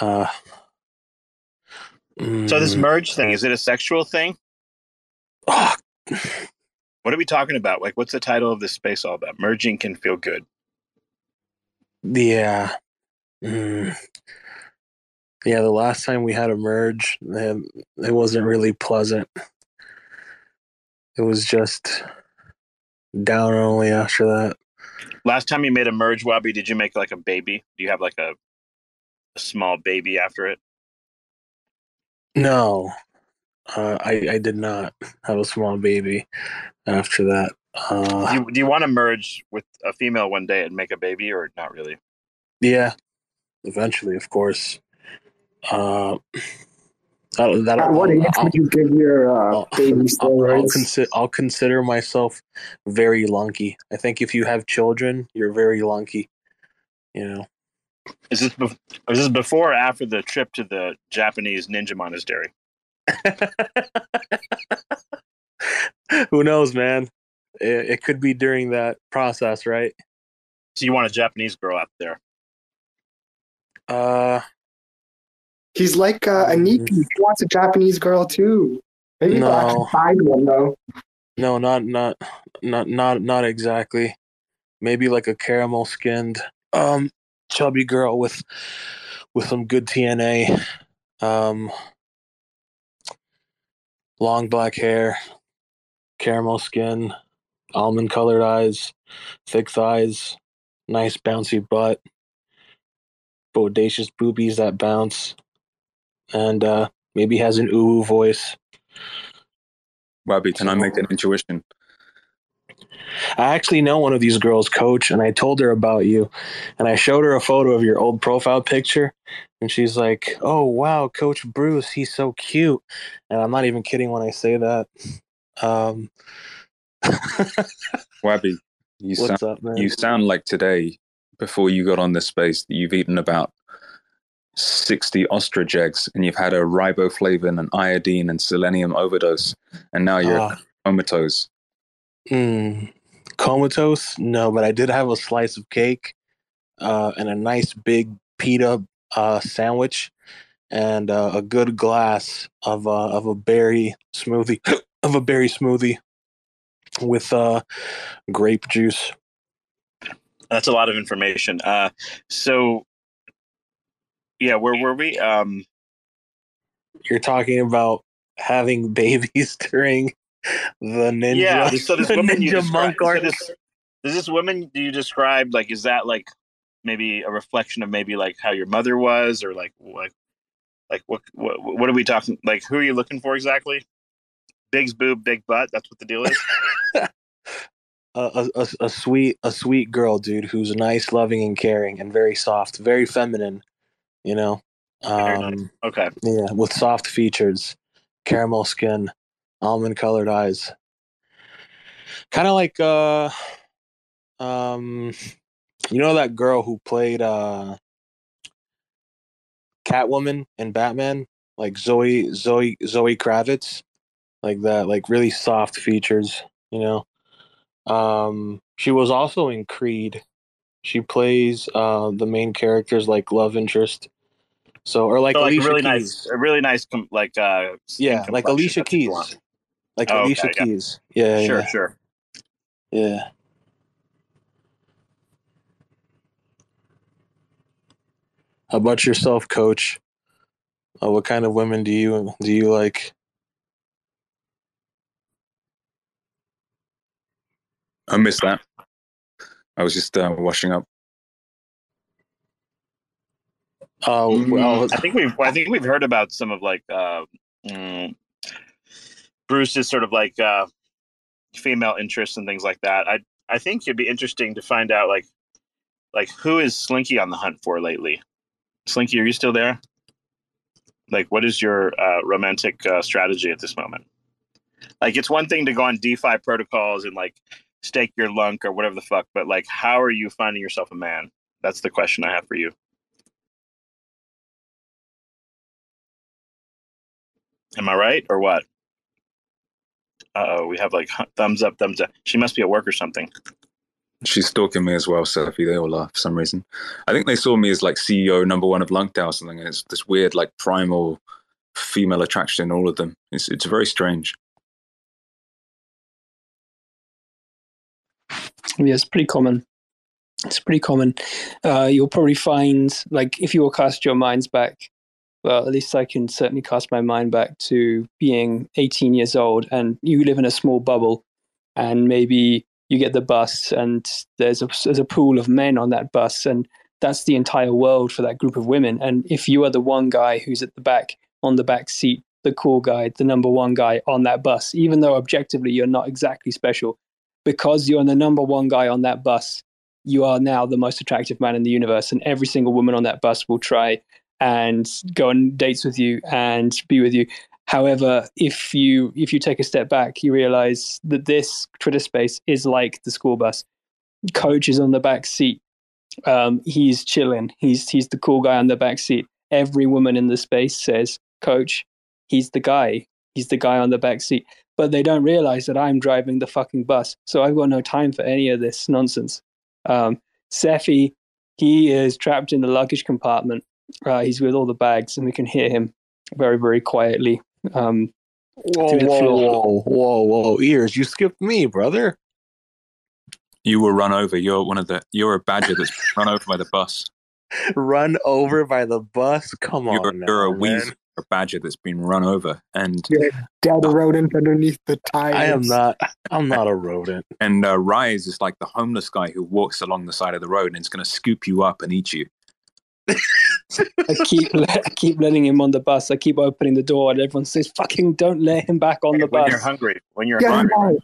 Uh So this mm, merge thing is it a sexual thing? ah, What are we talking about? Like, what's the title of this space all about? Merging can feel good. Yeah. Mm. Yeah, the last time we had a merge, um, it wasn't really pleasant. It was just down only after that. Last time you made a merge, Wabi, did you make like a baby? Do you have like a, a small baby after it? No, uh, I I did not have a small baby after that. Do Uh, you, do you want to merge with a female one day and make a baby, or not really? yeah, eventually, of course. Uh, that'll, that'll, At what age I'll- would you give your uh, I'll- baby I'll, I'll, consi- I'll consider myself very lucky. I think if you have children, you're very lucky. You know, Is this bef- is this before or after the trip to the Japanese ninja monastery? who knows, man? It, it could be during that process, right? So you want a Japanese girl out there? Uh, He's like uh, Aniki. He wants a Japanese girl too. Maybe he'll No. actually find one though. no, not not not not not exactly. Maybe like a caramel skinned, um, chubby girl with with some good TNA, um, long black hair, caramel skin, almond colored eyes, thick thighs, nice bouncy butt, bodacious boobies that bounce, and uh, maybe has an ooh voice. Wabi, can I make an intuition? I actually know one of these girls, coach, and I told her about you. And I showed her a photo of your old profile picture. And she's like, Oh, wow, Coach Bruce, he's so cute. And I'm not even kidding when I say that. Um, Wabi, you what's sound, up, you sound like today, before you got on this space, that you've eaten about 60 ostrich eggs and you've had a riboflavin and iodine and selenium overdose. And now you're Ah. comatose. Mm, comatose? No, but I did have a slice of cake uh, and a nice big pita uh, sandwich and uh, a good glass of uh, of a berry smoothie of a berry smoothie with uh, grape juice. That's a lot of information. Uh, so, yeah, where were we? Um, You're talking about having babies during the ninja, yeah. So this the woman you ninja described. monk So this, is this woman you described like? Is that like maybe a reflection of maybe like how your mother was, or like like like what what what are we talking? Like who are you looking for exactly? Big's boob, big butt. That's what the deal is. a, a, a, a sweet a sweet girl, dude, who's nice, loving, and caring, and very soft, very feminine. You know, um, nice. Okay. yeah, with soft features, caramel skin, almond colored eyes, kind of like uh, um, you know that girl who played uh, Catwoman in Batman, like Zoe Zoe Zoe Kravitz, like that, like really soft features. You know. Um, she was also in Creed. She plays uh, the main character's like love interest. So, or like So, like Alicia really Keys. nice, a really nice, com- like uh, Yeah, like. Alicia That's what you Keys. Want. Like Oh, Alicia yeah. Keys. Yeah, Sure, yeah, sure. yeah. How about yourself, Coach? Uh, what kind of women do you do you like? I missed that. I was just uh, washing up. Oh, Mm, well, I think we've I think we've heard about some of like uh, mm, Bruce's sort of like uh, female interests and things like that. I I think it'd be interesting to find out like like who is Slinky on the hunt for lately. Slinky, are you still there? Like, what is your uh, romantic uh, strategy at this moment? Like, it's one thing to go on DeFi protocols and like stake your LUNC or whatever the fuck, but like, how are you finding yourself a man? That's the question I have for you. Am I right or what? Uh oh, we have like thumbs up, thumbs up. She must be at work or something. She's stalking me as well, Sophie. They all laugh for some reason. I think they saw me as like CEO number one of Lunkdale or something, and it's this weird, like primal female attraction in all of them. It's it's very strange. Yeah, it's pretty common. It's pretty common. Uh, you'll probably find, like, if you will cast your minds back, well, at least I can certainly cast my mind back to being 18 years old and you live in a small bubble and maybe you get the bus and there's a, there's a pool of men on that bus and that's the entire world for that group of women. And if you are the one guy who's at the back, on the back seat, the cool guy, the number one guy on that bus, even though objectively you're not exactly special, because you're the number one guy on that bus, you are now the most attractive man in the universe, and every single woman on that bus will try and go on dates with you and be with you. However, if you if you take a step back, you realize that this Twitter space is like the school bus. Coach is on the back seat. Um, he's chilling. He's he's the cool guy on the back seat. Every woman in the space says, "Coach, he's the guy. He's the guy on the back seat." But they don't realize that I'm driving the fucking bus, so I've got no time for any of this nonsense. Um, Cephii, he is trapped in the luggage compartment. Uh, he's with all the bags, and we can hear him very, very quietly. Um, Whoa, whoa, whoa, whoa, whoa! Ears, you skipped me, brother. You were run over. You're one of the. You're a badger that's run over by the bus. Run over by the bus. Come on, You're, now, you're a weasel. a badger that's been run over, and You're a dead rodent underneath the tires. I am not. I'm not a rodent. and uh, Rise is like the homeless guy who walks along the side of the road and is going to scoop you up and eat you. I keep I keep letting him on the bus. I keep opening the door, and everyone says, "Fucking don't let him back on the when bus." When you're hungry, when you're Get hungry. out.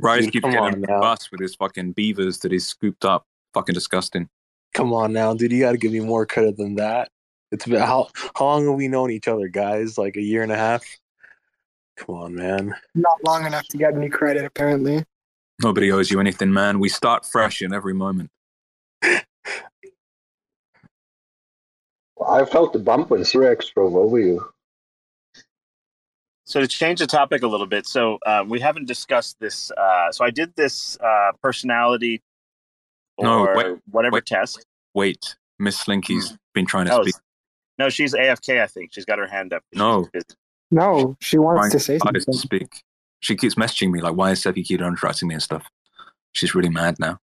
Rise keeps getting on on the bus with his fucking beavers that he's scooped up. Fucking disgusting. Come on now, dude. You got to give me more credit than that. It's been how how long have we known each other, guys? Like a year and a half. Come on, man. Not long enough to get any credit, apparently. Nobody owes you anything, man. We start fresh in every moment. I felt the bump when Cyrex drove over you. So to change the topic a little bit, so uh, we haven't discussed this. Uh, so I did this uh, personality or No, wait, whatever wait. test. Wait, Miss Slinky's been trying to Oh, speak. no, she's AFK. I think she's got her hand up. No. No, she wants Trying to say hard to something. speak. She keeps messaging me like, "Why is Seppi keep interrupting me and stuff?" She's really mad now.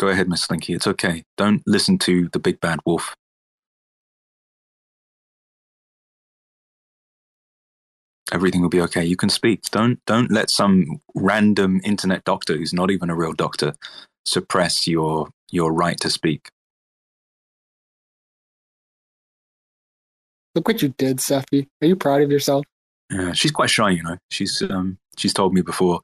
Go ahead, Miss Slinky. It's okay. Don't listen to the big bad wolf. Everything will be okay. You can speak. Don't don't let some random internet doctor who's not even a real doctor suppress your your right to speak. Look what you did, Cephii. Are you proud of yourself? Yeah, she's quite shy, you know. She's um she's told me before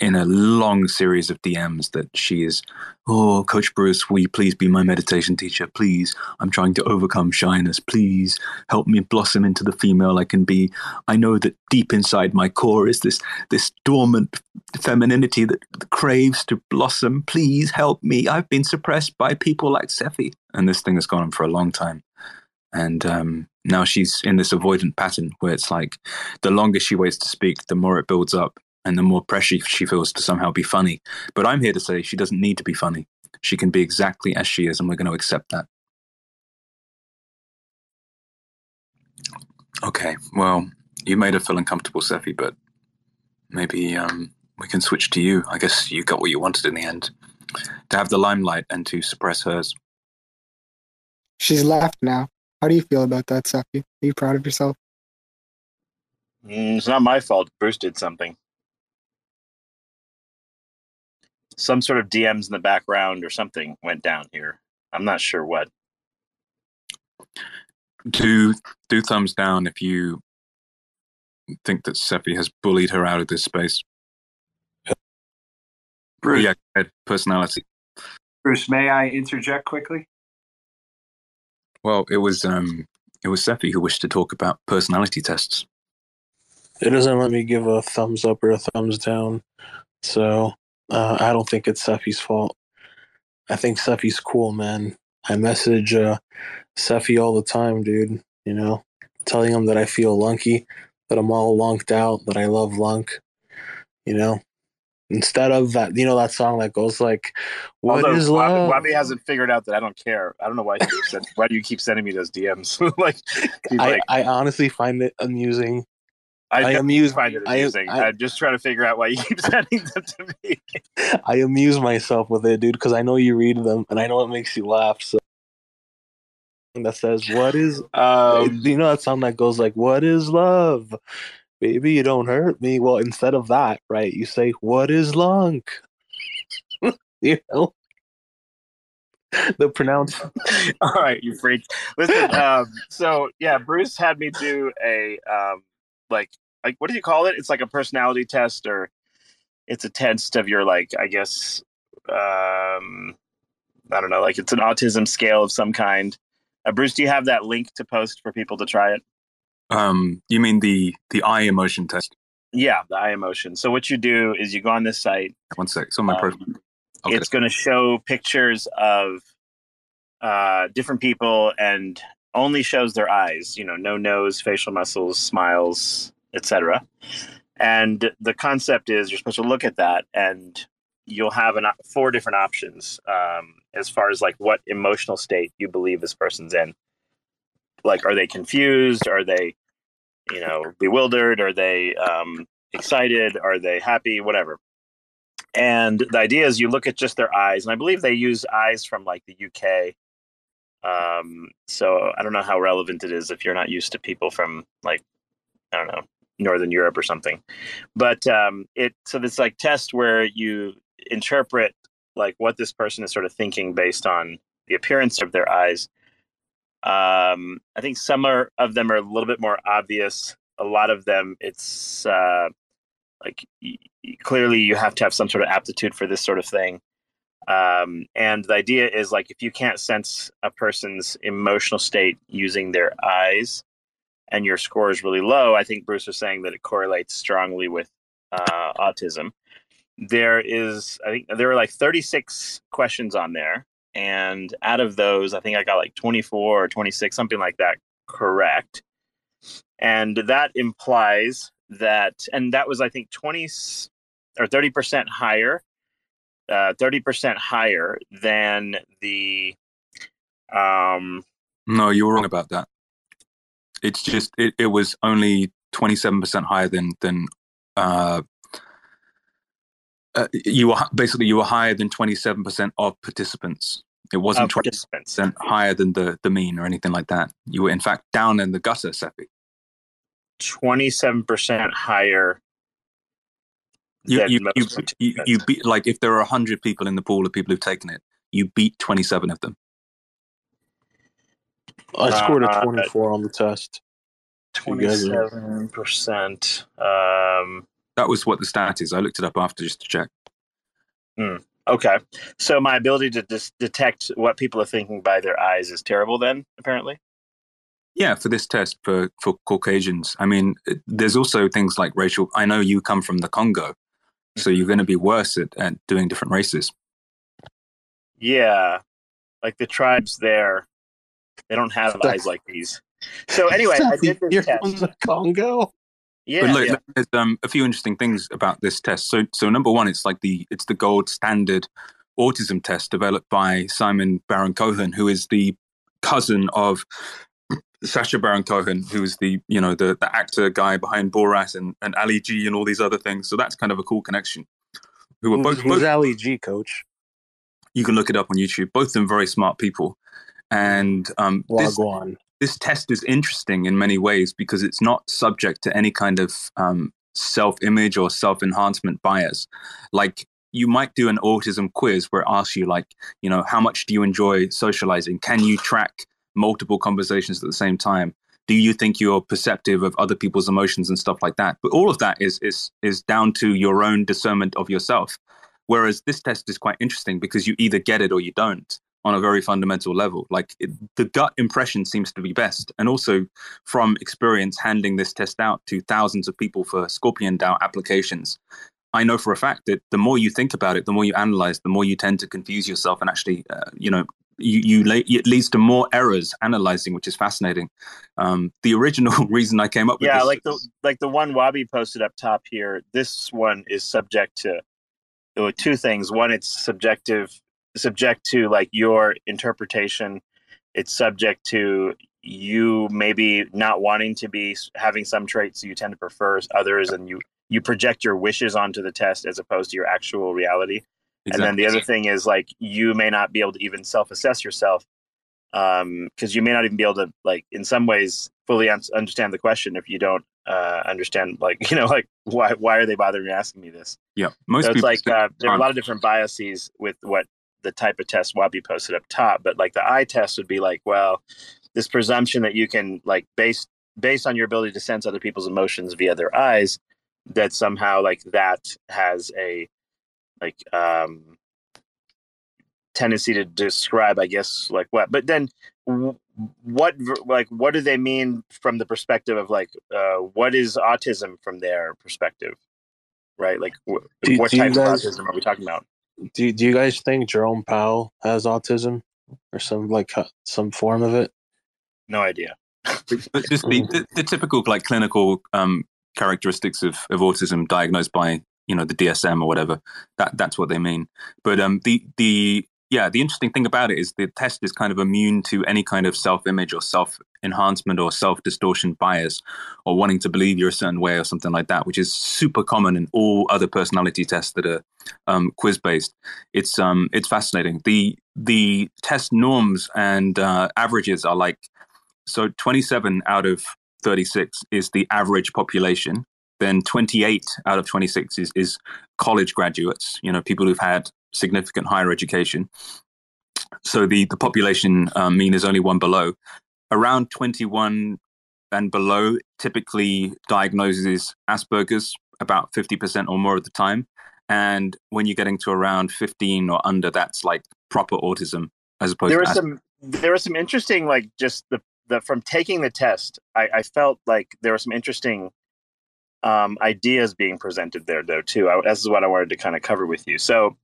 in a long series of DMs that she is, oh, Coach Bruce, will you please be my meditation teacher? Please, I'm trying to overcome shyness. Please help me blossom into the female I can be. I know that deep inside my core is this this dormant femininity that craves to blossom. Please help me. I've been suppressed by people like Cephii. And this thing has gone on for a long time. And um, now she's in this avoidant pattern where it's like the longer she waits to speak, the more it builds up and the more pressure she feels to somehow be funny. But I'm here to say she doesn't need to be funny. She can be exactly as she is, and we're going to accept that. Okay, well, you made her feel uncomfortable, Cephii, but maybe um, we can switch to you. I guess you got what you wanted in the end to have the limelight and to suppress hers. She's left now. How do you feel about that, Cephii? Are you proud of yourself? Mm, it's not my fault. Bruce did something. Some sort of DMs in the background or something went down here. I'm not sure what. Do do thumbs down if you think that Cephii has bullied her out of this space. Bruce, Yeah, personality. Bruce, may I interject quickly? Well, it was um, it was Cephii who wished to talk about personality tests. It doesn't let me give a thumbs up or a thumbs down, so uh, I don't think it's Cephii's fault. I think Cephii's cool, man. I message uh, Cephii all the time, dude. You know, telling him that I feel lunky, that I'm all lunked out, that I love lunk. You know, instead of that, you know, that song that goes like, "What Although is Bobby, love?" Bobby hasn't figured out that I don't care. I don't know why you keep why do you keep sending me those DMs? like, I, like I honestly find it amusing. I, I amuse- find it amusing. I, I- am just trying to figure out why you keep sending them to me. I amuse myself with it, dude, because I know you read them and I know it makes you laugh. So that says, "What is?" Um, you know that song that goes like, "What is love?" Baby, you don't hurt me. Well, instead of that, right, you say, "What is lunk?" you know, the pronounce. All right, you freak. Listen, um, so yeah, Bruce had me do a um, like like what do you call it? It's like a personality test, or it's a test of your like I guess um, I don't know, like it's an autism scale of some kind. Uh, Bruce, do you have that link to post for people to try it? Um, you mean the the eye emotion test? Yeah, the eye emotion. So what you do is you go on this site. One sec, it's on my Um, profile. Okay. It's going to show pictures of uh, different people and only shows their eyes. You know, no nose, facial muscles, smiles, etc. And the concept is you're supposed to look at that, and you'll have an, four different options um, as far as like what emotional state you believe this person's in. Like, are they confused? Are they, you know, bewildered? Are they um, excited? Are they happy? Whatever. And the idea is you look at just their eyes, and I believe they use eyes from like the UK Um, so I don't know how relevant it is if you're not used to people from like I don't know Northern Europe or something. But um, it so this like test where you interpret like what this person is sort of thinking based on the appearance of their eyes. Um, I think some are, of them are a little bit more obvious. A lot of them, it's uh, like y- clearly you have to have some sort of aptitude for this sort of thing. Um, and the idea is like if you can't sense a person's emotional state using their eyes, and your score is really low, I think Bruce was saying that it correlates strongly with uh, autism. There is, I think, there are like 36 questions on there, and out of those, I think I got like 24 or 26, something like that, correct. And that implies that, and that was, I think, 20 or 30% higher, uh, 30% higher than the. Um, No, you were wrong about that. It's just it, it was only twenty seven percent higher than than uh, uh, you were basically you were higher than twenty seven percent of participants. It wasn't Of twenty participants. percent higher than the the mean or anything like that. You were in fact down in the gutter, Seppi. 27% higher You than you most you, you you beat like if there are hundred people in the pool of people who've taken it, you beat twenty seven of them. I scored a Uh, 24 on the test. You guys are- 27%. Um, That was what the stat is. I looked it up after just to check. Hmm. okay. So my ability to dis- detect what people are thinking by their eyes is terrible then, apparently? Yeah, for this test for for Caucasians, I mean, it- there's also things like racial. I know you come from the Congo, so mm-hmm. you're going to be worse at, at doing different races. Yeah. Like the tribes there, they don't have eyes like these. So anyway, I did this You're this from the Congo. Yeah. but look, yeah. there's um, a few interesting things about this test. So, so number one, it's like the it's the gold standard autism test developed by Simon Baron Cohen, who is the cousin of Sacha Baron Cohen, who is the you know the the actor guy behind Borat and, and Ali G and all these other things. So that's kind of a cool connection. Who are both, Who's both Ali G, coach? you can look it up on YouTube. Both of them very smart people, and um, this. This test is interesting in many ways because it's not subject to any kind of um, self-image or self-enhancement bias. Like you might do an autism quiz where it asks you, like, you know, how much do you enjoy socializing? Can you track multiple conversations at the same time? Do you think you're perceptive of other people's emotions and stuff like that? But all of that is is is down to your own discernment of yourself. Whereas this test is quite interesting because you either get it or you don't on a very fundamental level. Like it, the gut impression seems to be best. And also from experience handing this test out to thousands of people for Scorpion DAO applications, I know for a fact that the more you think about it, the more you analyze, the more you tend to confuse yourself and actually, uh, you know, you, you la- it leads to more errors analyzing, which is fascinating. Um, the original reason I came up with yeah, this like the like the one Wabi posted up top here. This one is subject to two things. One, it's subjective, subject to like your interpretation. It's subject to you maybe not wanting to be having some traits you tend to prefer others, and you you project your wishes onto the test as opposed to your actual reality. And then the other thing is like you may not be able to even self-assess yourself um because you may not even be able to like in some ways fully un- understand the question if you don't uh understand like you know like why why are they bothering asking me this yeah, most so it's like uh, there are a lot of different biases with what the type of test wabi posted up top but like the eye test would be like well this presumption that you can like based based on your ability to sense other people's emotions via their eyes that somehow like that has a like um tendency to describe i guess like what but then what like what do they mean from the perspective of like uh what is autism from their perspective right? Like wh- Do- what do type guys- of autism are we talking about Do Do you guys think Jerome Powell has autism or some like uh, some form of it? no idea. But just the, the, the typical like clinical um, characteristics of, of autism diagnosed by you know the DSM or whatever that that's what they mean. But um the the yeah, the interesting thing about it is the test is kind of immune to any kind of self image or self enhancement or self distortion bias or wanting to believe you're a certain way or something like that, which is super common in all other personality tests that are um, quiz based. It's um, it's fascinating. The the test norms and uh, averages are like so 27 out of 36 is the average population. Then 28 out of 26 is, is college graduates, you know, people who've had significant higher education. So the, the population uh, mean is only one below. Around 21 and below typically diagnoses Asperger's about 50% or more of the time. And when you're getting to around 15 or under, that's like proper autism as opposed there to was some there was some interesting like just the the from taking the test I, I felt like there were some interesting um, ideas being presented there though too I, this is what i wanted to kind of cover with you so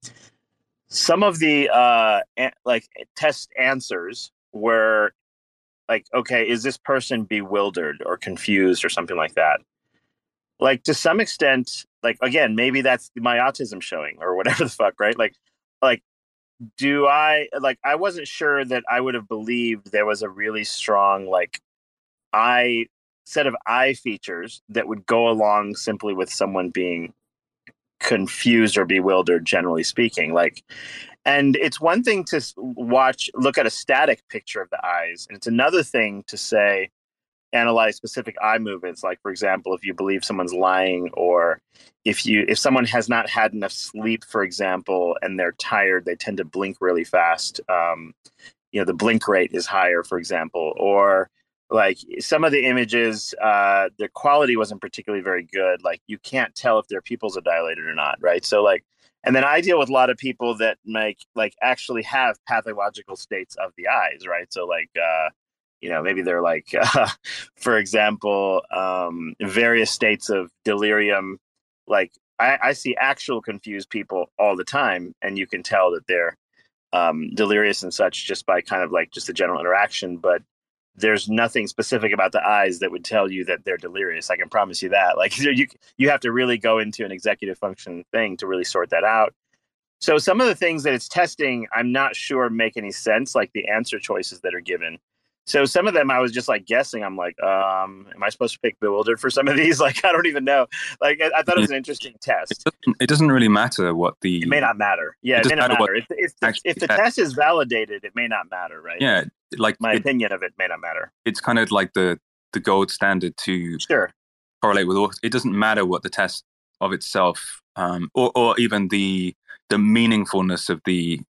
some of the uh an- like test answers were like okay is this person bewildered or confused or something like that? Like to some extent like again maybe that's my autism showing or whatever the fuck right? Like like do I like I wasn't sure that I would have believed there was a really strong like eye set of eye features that would go along simply with someone being confused or bewildered generally speaking like and it's one thing to watch look at a static picture of the eyes and it's another thing to say analyze specific eye movements like for example if you believe someone's lying or if you if someone has not had enough sleep for example and they're tired they tend to blink really fast um, you know the blink rate is higher for example or like some of the images uh the quality wasn't particularly very good. Like you can't tell if their pupils are dilated or not right? So like and then i deal with a lot of people that make like actually have pathological states of the eyes right? So like uh you know maybe they're like uh, for example um various states of delirium. Like I, I see actual confused people all the time and you can tell that they're um delirious and such just by kind of like just the general interaction but there's nothing specific about the eyes that would tell you that they're delirious i can promise you that like you you have to really go into an executive function thing to really sort that out so some of the things that it's testing i'm not sure make any sense like the answer choices that are given so some of them I was just like guessing. I'm like, um, am I supposed to pick bewildered for some of these? Like, I don't even know. Like, I, I thought it was an interesting test. It doesn't really matter what the It may not matter. Yeah, It it, may doesn't matter matter. If, if, the, if the test is validated, it may not matter, right? yeah, like My it, opinion of it may not matter. it's kind of like the the gold standard to Sure. correlate with all. It doesn't matter what the test of itself, um, or or even the the meaningfulness of the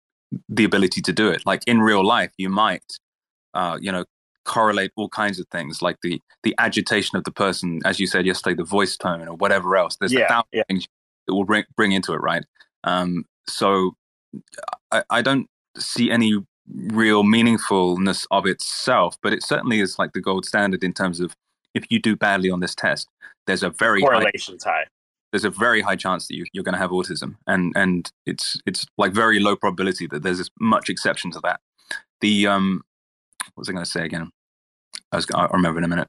the ability to do it. Like in real life, you might, uh, you know, correlate all kinds of things, like the the agitation of the person, as you said yesterday, the voice tone or whatever else. There's a thousand yeah. things that will bring bring into it, right? Um, so I, I don't see any real meaningfulness of itself, but it certainly is like the gold standard in terms of if you do badly on this test, there's a very high Correlation's high. there's a very high chance that you, you're going to have autism, and and it's it's like very low probability that there's as much exception to that. The um, what was I going to say again? I was I'll remember in a minute.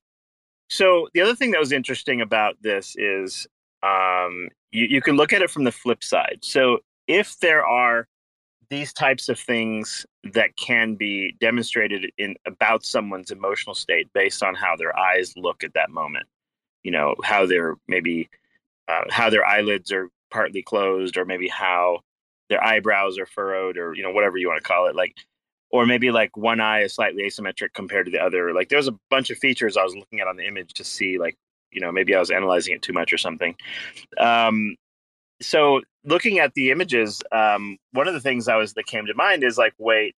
So the other thing that was interesting about this is um, you, you can look at it from the flip side. So if there are these types of things that can be demonstrated in about someone's emotional state based on how their eyes look at that moment, you know, how they're maybe uh, how their eyelids are partly closed, or maybe how their eyebrows are furrowed, or you know whatever you want to call it, like or maybe like one eye is slightly asymmetric compared to the other. Like there's a bunch of features I was looking at on the image to see like, you know, maybe I was analyzing it too much or something. Um, so looking at the images, um, one of the things I was that came to mind is like, wait,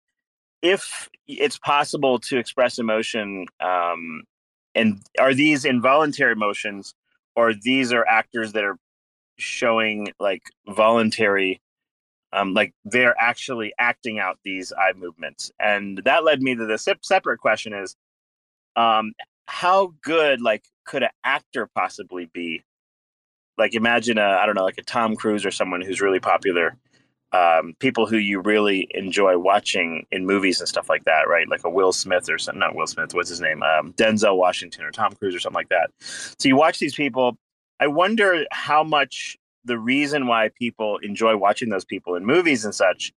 if it's possible to express emotion, um, and are these involuntary emotions, or these are actors that are showing like voluntary um, like they're actually acting out these eye movements? And that led me to the separate question is um, how good like could an actor possibly be like imagine a i don't know like a tom cruise or someone who's really popular um, people who you really enjoy watching in movies and stuff like that right? Like a will smith or something not will smith what's his name? Um, denzel washington or tom cruise or something like that. So you watch these people. I wonder how much the reason why people enjoy watching those people in movies and such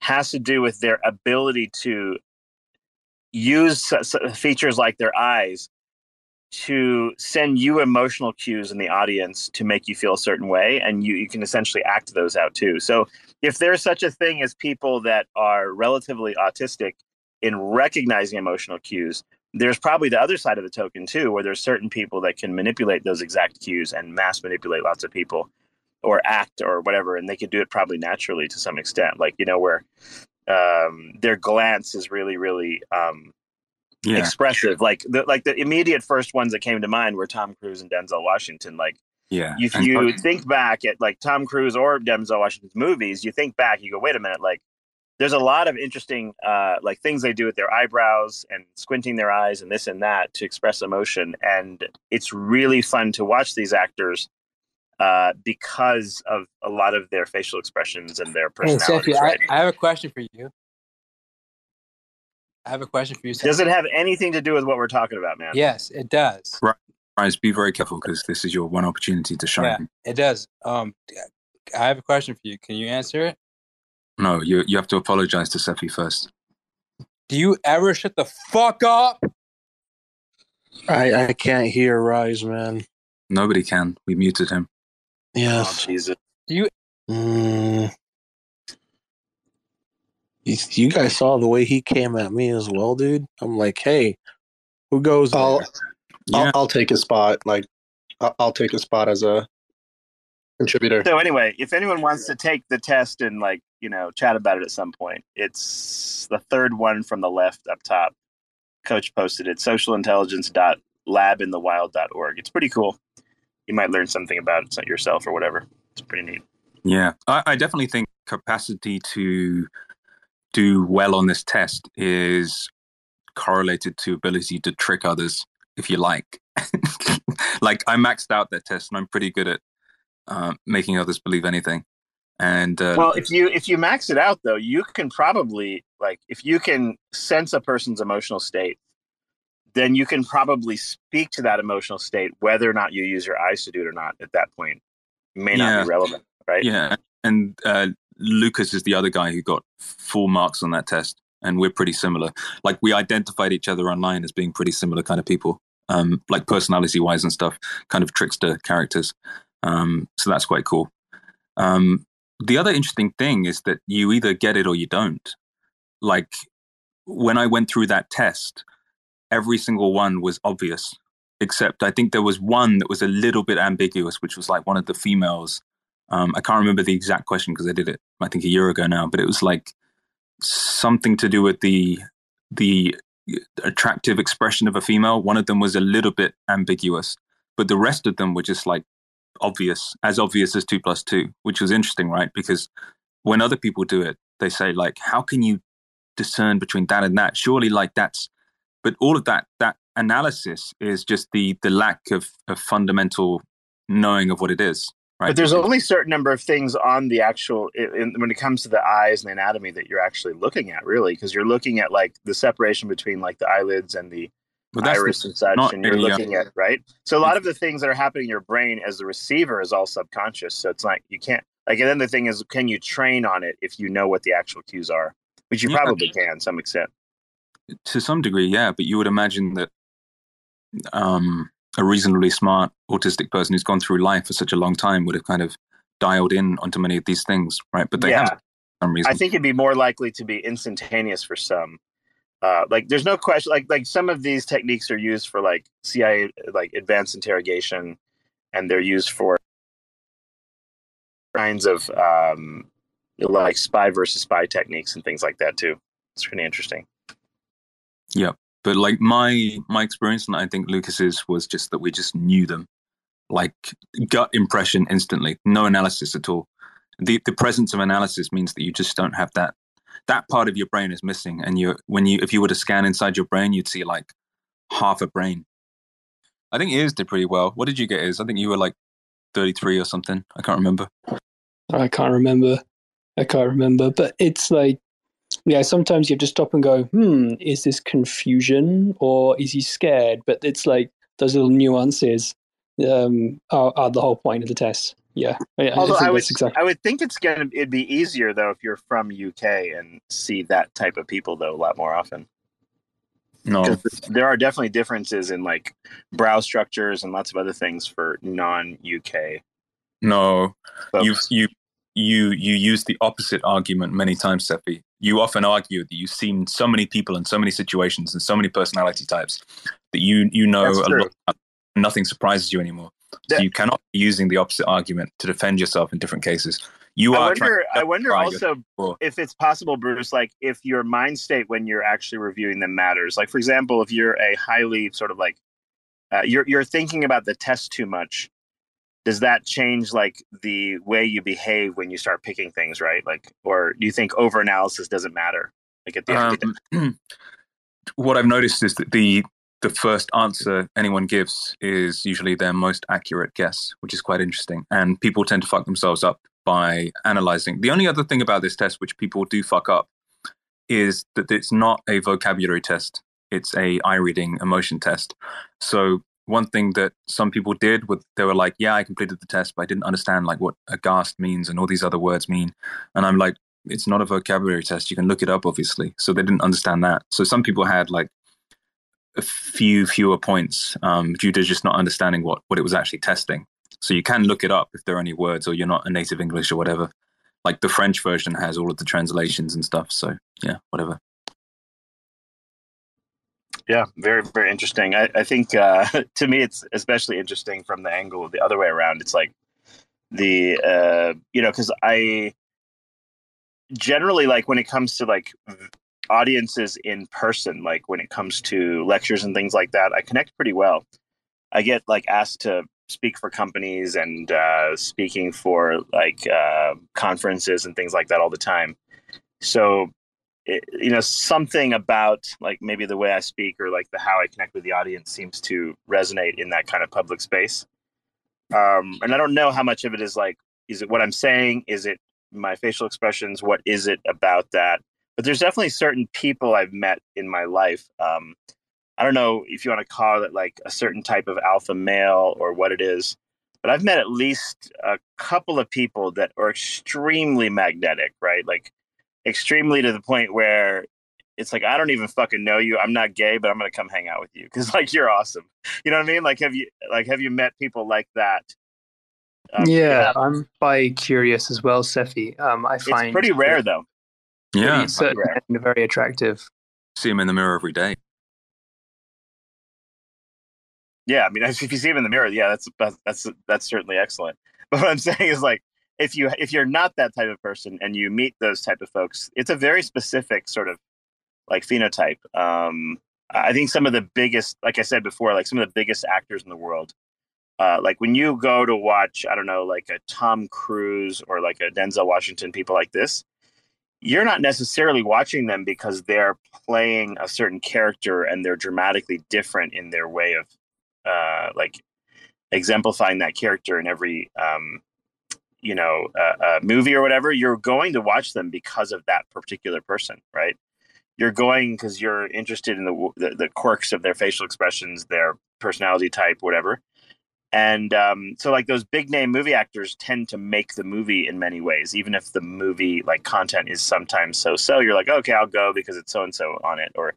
has to do with their ability to use features like their eyes to send you emotional cues in the audience to make you feel a certain way and you, you can essentially act those out too. So if there's such a thing as people that are relatively autistic in recognizing emotional cues there's probably the other side of the token too where there's certain people that can manipulate those exact cues and mass manipulate lots of people or act or whatever and they can do it probably naturally to some extent. Like you know where um, their glance is really really um, Yeah. expressive. Like the like the immediate first ones that came to mind were Tom Cruise and Denzel Washington. Like Yeah. if And- you think back at like Tom Cruise or Denzel Washington's movies, you think back, you go, wait a minute, like there's a lot of interesting uh, like things they do with their eyebrows and squinting their eyes and this and that to express emotion, and it's really fun to watch these actors uh, because of a lot of their facial expressions and their Hey, personalities. Cephii, I. I have a question for you. I have a question for you. Cephii. Does it have anything to do with what we're talking about, man? Yes, it does. Guys, be very careful because this is your one opportunity to shine. Yeah, it does. Um, I have a question for you. Can you answer it? No, you you have to apologize to Cephii first. Do you ever shut the fuck up? I I can't hear Rise, man. Nobody can. We muted him. Oh, Yes. Jesus. Mm. You, you guys saw the way he came at me as well, dude. I'm like, hey, who goes I'll, there? Yeah. I'll I'll take a spot. Like I'll, I'll take a spot as a contributor. So anyway, if anyone wants to take the test and like you know chat about it at some point, it's the third one from the left up top. Coach posted it. Socialintelligence.labinthewild.org. It's pretty cool. You might learn something about it yourself or whatever. It's pretty neat. Yeah, I, I definitely think capacity to do well on this test is correlated to ability to trick others, if you like. like I maxed out that test, and I'm pretty good at uh, making others believe anything. And uh, Well, if you if you max it out though, you can probably like if you can sense a person's emotional state, then you can probably speak to that emotional state, whether or not you use your eyes to do it or not. At that point, may not Yeah. be relevant, right? yeah, and uh, Lucas is the other guy who got full marks on that test, and we're pretty similar. Like we identified each other online as being pretty similar kind of people, um, like personality wise and stuff, kind of trickster characters. Um, so that's quite cool. Um, the other interesting thing is that you either get it or you don't. Like when I went through that test, every single one was obvious, except I think there was one that was a little bit ambiguous, which was like one of the females. Um, I can't remember the exact question because I did it, I think, a year ago now, but it was like something to do with the the attractive expression of a female. One of them was a little bit ambiguous, but the rest of them were just like obvious, as obvious as two plus two, which was interesting, right? Because when other people do it, they say like, "How can you discern between that and that?" Surely, like that's. But all of that that analysis is just the the lack of, of fundamental knowing of what it is, right? But there's only a certain number of things on the actual in, when it comes to the eyes and the anatomy that you're actually looking at, really, because you're looking at like the separation between like the eyelids and the Well, that's the- iris and such, and you're any, uh, looking at right. So a lot of the things that are happening in your brain as the receiver is all subconscious. So it's like you can't like. And then the thing is, can you train on it if you know what the actual cues are? Which you Yeah. probably can, to some extent. to some degree, yeah. But you would imagine that um, a reasonably smart autistic person who's gone through life for such a long time would have kind of dialed in onto many of these things, right? But they Yeah. for some reason. I think it'd be more likely to be instantaneous for some. Uh, like, there's no question. Like, like some of these techniques are used for like CIA, like advanced interrogation, and they're used for kinds of um, like spy versus spy techniques and things like that too. It's pretty interesting. Yeah, but like my my experience, and I think Lucas's was just that we just knew them, like gut impression instantly, no analysis at all. The the presence of analysis means that you just don't have that that part of your brain is missing, and you when you if you were to scan inside your brain, you'd see like half a brain. I think Ears did pretty well. What did you get, Ears? I think you were like thirty three or something. I can't remember. I can't remember. I can't remember. But it's like, yeah, sometimes you have to stop and go, hmm, is this confusion or is he scared? But it's like those little nuances um, are, are the whole point of the test. Yeah, yeah Although I, I would, exactly. I would think it's gonna it'd be easier though if you're from UK and see that type of people though a lot more often. No, 'Cause there are definitely differences in like brow structures and lots of other things for non-UK. no. You folks. you you you use the opposite argument many times, Seppi. You often argue that you've seen so many people in so many situations and so many personality types that you you know a lot. Nothing surprises you anymore. So you cannot be using the opposite argument to defend yourself in different cases. You I are wonder. I wonder also your- if it's possible, Bruce. Like if your mind state when you're actually reviewing them matters. Like for example, if you're a highly sort of like uh, you're you're thinking about the test too much, does that change like the way you behave when you start picking things? Right? Like, or do you think over analysis doesn't matter? Like at the end of the. Um, what I've noticed is that the the first answer anyone gives is usually their most accurate guess, which is quite interesting. And people tend to fuck themselves up by analyzing. The only other thing about this test, which people do fuck up, is that it's not a vocabulary test. It's a eye reading emotion test. So one thing that some people did with they were like, yeah, I completed the test, but I didn't understand like what aghast means and all these other words mean. And I'm like, it's not a vocabulary test. You can look it up, obviously. So they didn't understand that. So some people had like a few fewer points um, due to just not understanding what, what it was actually testing. So you can look it up if there are any words or you're not a native English or whatever. Like the French version has all of the translations and stuff. So yeah, whatever. Yeah, very very interesting. I, I think uh, to me it's especially interesting from the angle the other way around. It's like the uh, you know because I generally like when it comes to like audiences in person, like when it comes to lectures and things like that, I connect pretty well. I get like asked to speak for companies and uh, speaking for like uh, conferences and things like that all the time. So it, you know something about like maybe the way I speak or like the how I connect with the audience seems to resonate in that kind of public space. Um, and I don't know how much of it is like, is it what I'm saying? Is it my facial expressions? What is it about that? But there's definitely certain people I've met in my life. Um, I don't know if you want to call it like a certain type of alpha male or what it is, but I've met at least a couple of people that are extremely magnetic, right? Like extremely to the point where it's like I don't even fucking know you. I'm not gay, but I'm gonna come hang out with you because like you're awesome. You know what I mean? Like have you like have you met people like that? Um, yeah, I'm bi curious as well, Cephii. Um, I it's find pretty rare though. Yeah, certain rare. men very attractive. see him in the mirror every day. Yeah, I mean, if you see him in the mirror, yeah, that's that's that's, that's certainly excellent. But what I'm saying is like if you if you're not that type of person and you meet those type of folks, it's a very specific sort of like phenotype. Um, I think some of the biggest, like I said before, like some of the biggest actors in the world, uh, like when you go to watch, I don't know, like a Tom Cruise or like a Denzel Washington, people like this, you're not necessarily watching them because they're playing a certain character and they're dramatically different in their way of uh, like exemplifying that character in every um, you know a, uh, movie or whatever. You're going to watch them because of that particular person, right? You're going because you're interested in the, the the quirks of their facial expressions, their personality type, whatever. And um, so, like those big name movie actors tend to make the movie in many ways, even if the movie like content is sometimes so so. You're like, okay, I'll go because it's so and so on it, or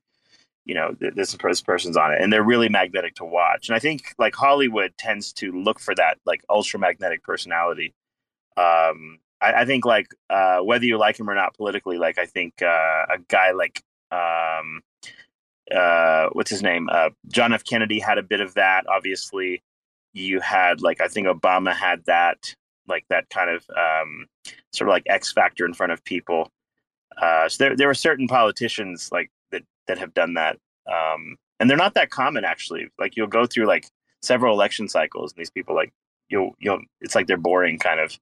you know, this, this person's on it, and they're really magnetic to watch. And I think like Hollywood tends to look for that like ultra magnetic personality. Um, I, I think like uh, whether you like him or not politically, like I think uh, a guy like um, uh, what's his name, uh, John F. Kennedy had a bit of that. Obviously, you had like I think Obama had that like that kind of um, sort of like X factor in front of people. Uh, so there there were certain politicians like that that have done that, um, and they're not that common actually. Like you'll go through like several election cycles, and these people like you'll you'll it's like they're boring kind of.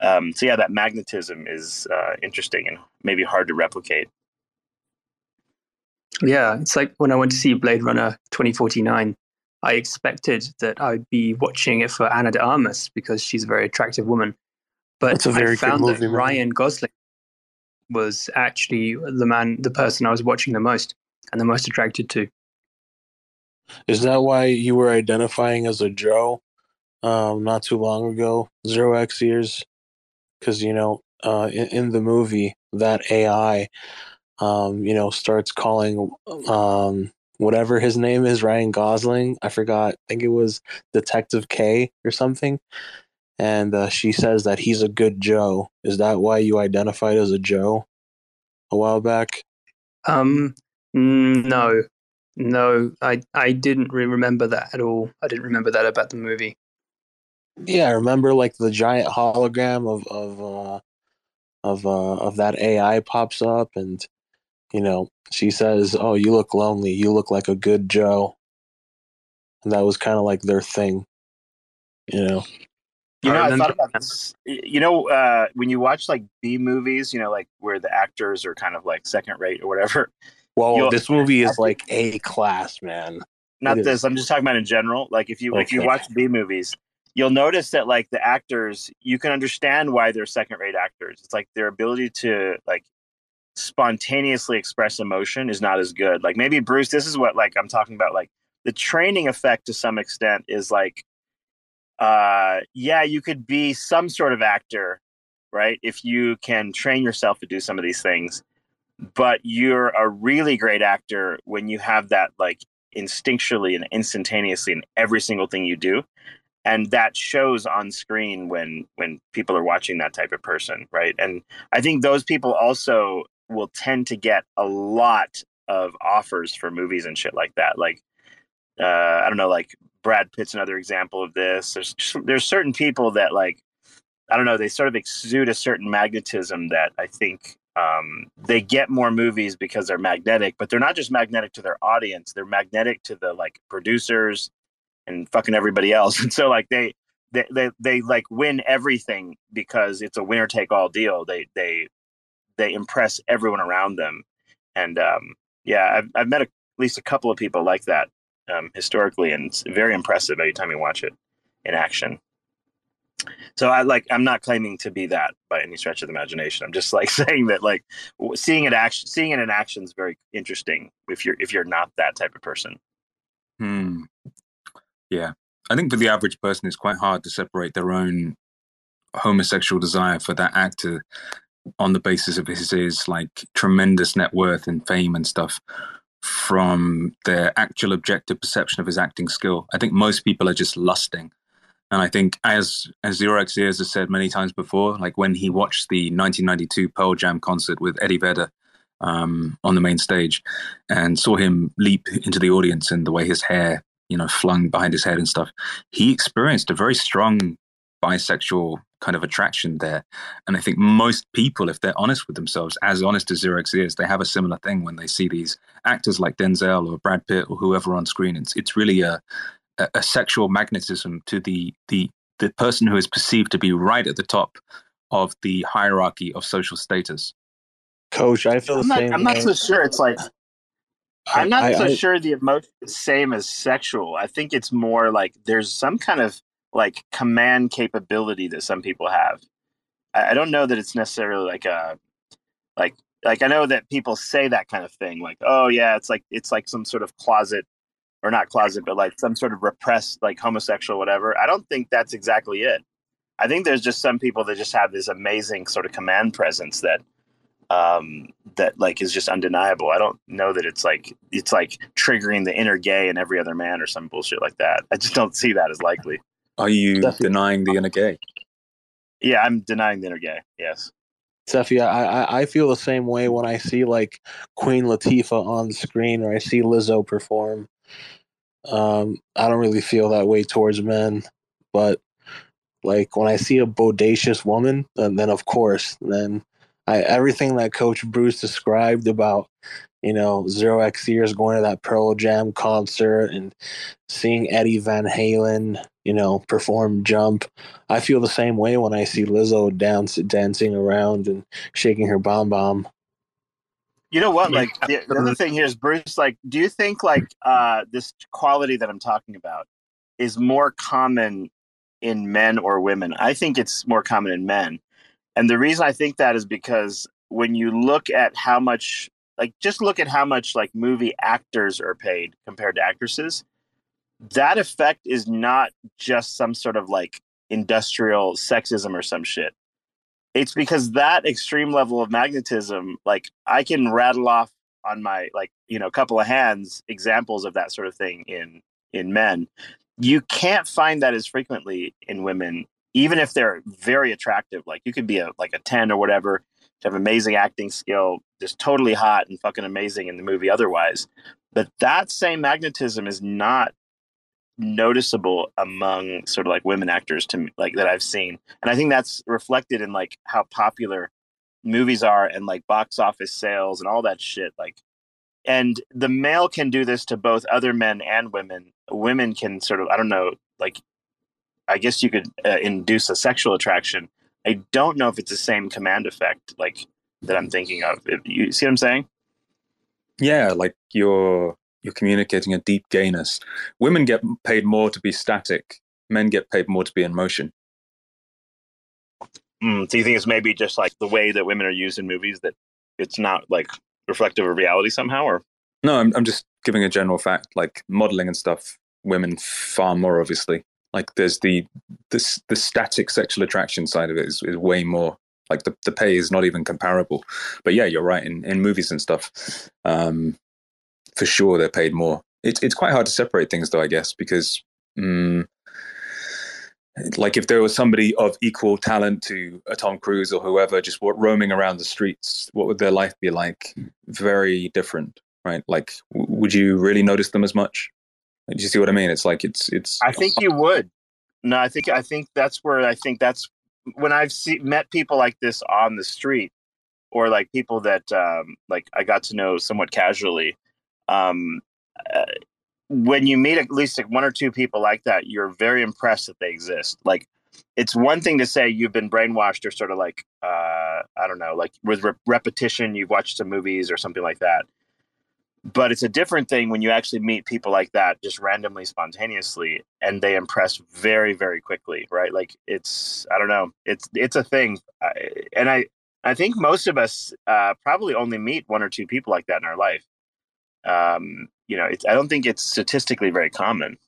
Um, so yeah, that magnetism is uh, interesting and maybe hard to replicate. Yeah, it's like when I went to see Blade Runner 2049, I expected that I'd be watching it for Ana de Armas because she's a very attractive woman. But That's a very I good found movie, that man. Ryan Gosling was actually the man, the person I was watching the most and the most attracted to. Is that why you were identifying as a Joe um, not too long ago, 0xEars, because you know, uh, in, in the movie, that AI, um, you know, starts calling um, whatever his name is, Ryan Gosling. I forgot. I think it was Detective K or something. And uh, she says that he's a good Joe. Is that why you identified as a Joe a while back? Um, no, no, I I didn't re- remember that at all. I didn't remember that about the movie. Yeah, I remember like the giant hologram of of uh, of uh, of that AI pops up, and you know she says, "Oh, you look lonely. You look like a good Joe." And that was kind of like their thing, you know. You know, I thought about this. You know, uh, when you watch like B movies, you know, like where the actors are kind of like second rate or whatever. Well, You'll- this movie is like a class, man. Not this. I'm just talking about in general. Like if you if you watch B movies, you'll notice that like the actors, you can understand why they're second rate actors. It's like their ability to like spontaneously express emotion is not as good. Like maybe Bruce, this is what like I'm talking about. Like the training effect to some extent is like, uh, yeah, you could be some sort of actor, right? If you can train yourself to do some of these things, but you're a really great actor when you have that like instinctually and instantaneously in every single thing you do and that shows on screen when when people are watching that type of person right? And i think those people also will tend to get a lot of offers for movies and shit like that. Like uh i don't know like brad pitt's another example of this. There's there's certain people that like i don't know they sort of exude a certain magnetism that i think um, they get more movies because they're magnetic, but they're not just magnetic to their audience; they're magnetic to the like producers and fucking everybody else. And so, like they they they, they like win everything because it's a winner take all deal. They they they impress everyone around them, and um, yeah, I've I've met a, at least a couple of people like that um, historically, and it's very impressive every time you watch it in action. So I like I'm not claiming to be that by any stretch of the imagination. I'm just like saying that like seeing it action seeing it in action is very interesting if you're if you're not that type of person. Hmm. Yeah. I think for the average person, it's quite hard to separate their own homosexual desire for that actor on the basis of his, his like tremendous net worth and fame and stuff from their actual objective perception of his acting skill. I think most people are just lusting. And I think, as as 0xEars has said many times before, like when he watched the 1992 Pearl Jam concert with Eddie Vedder um, on the main stage, and saw him leap into the audience and the way his hair, you know, flung behind his head and stuff, he experienced a very strong bisexual kind of attraction there. And I think most people, if they're honest with themselves, as honest as Xerox is, they have a similar thing when they see these actors like Denzel or Brad Pitt or whoever on screen. It's it's really a a, a sexual magnetism to the the the person who is perceived to be right at the top of the hierarchy of social status. Coach, I feel the I'm not same. I'm not so sure it's like I'm not I- so I- sure the emotion is same as sexual. I think it's more like there's some kind of like command capability that some people have. I, I don't know that it's necessarily like a like like I know that people say that kind of thing, like, oh yeah, it's like it's like some sort of closet or not closet, but like some sort of repressed like homosexual whatever. I don't think that's exactly it. I think there's just some people that just have this amazing sort of command presence that um that like is just undeniable. I don't know that it's like it's like triggering the inner gay in every other man or some bullshit like that. I just don't see that as likely. Are you Definitely. denying the inner gay? Yeah, I'm denying the inner gay. Yes. Cephii, I, I I feel the same way when I see like Queen Latifah on screen or I see Lizzo perform. Um, I don't really feel that way towards men, but like when I see a bodacious woman, then, then of course, then I everything that Coach Bruce described about you know 0xEars going to that Pearl Jam concert and seeing Eddie Van Halen, you know, perform Jump. I feel the same way when I see Lizzo dance dancing around and shaking her bomb bomb. You know what? Like the, the other thing here is Bruce. Like, do you think like uh, this quality that I'm talking about is more common in men or women? I think it's more common in men, and the reason I think that is because when you look at how much, like, just look at how much like movie actors are paid compared to actresses. that effect is not just some sort of like industrial sexism or some shit. It's because that extreme level of magnetism, like I can rattle off on my like you know couple of hands examples of that sort of thing in in men. You can't find that as frequently in women, even if they're very attractive. Like you could be a like a ten or whatever, have amazing acting skill, just totally hot and fucking amazing in the movie otherwise. But that same magnetism is not noticeable among sort of like women actors to me, like that I've seen. And I think that's reflected in like how popular movies are and like box office sales and all that shit like and the male can do this to both other men and women women can sort of i don't know like i guess you could uh, induce a sexual attraction i don't know if it's the same command effect like that i'm thinking of you see what i'm saying Yeah, like you're you're communicating a deep gayness. Women get paid more to be static. Men get paid more to be in motion. mm, do you think it's maybe just like the way that women are used in movies that it's not like reflective of reality somehow or No, I'm I'm just giving a general fact. Like modeling and stuff, women far more obviously. Like there's the the the static sexual attraction side of it is, is way more. Like the, the pay is not even comparable. But yeah, you're right. In in movies and stuff, um, for sure they're paid more. It's it's quite hard to separate things though, I guess, because mm, like if there was somebody of equal talent to a Tom Cruise or whoever just roaming around the streets, what would their life be like? Very different, right? Like, w- would you really notice them as much? Do you see what I mean? It's like it's it's. I think you would. No, I think I think that's where I think that's when I've see, met people like this on the street, or like people that um, like I got to know somewhat casually. Um, uh, when you meet at least like one or two people like that, you're very impressed that they exist. Like, it's one thing to say you've been brainwashed or sort of like uh, I don't know, like with re- repetition, you've watched some movies or something like that but it's a different thing when you actually meet people like that just randomly spontaneously and they impress very very quickly right? Like it's i don't know. It's it's a thing. And i i think most of us uh, probably only meet one or two people like that in our life. Um you know it's i don't think it's statistically very common.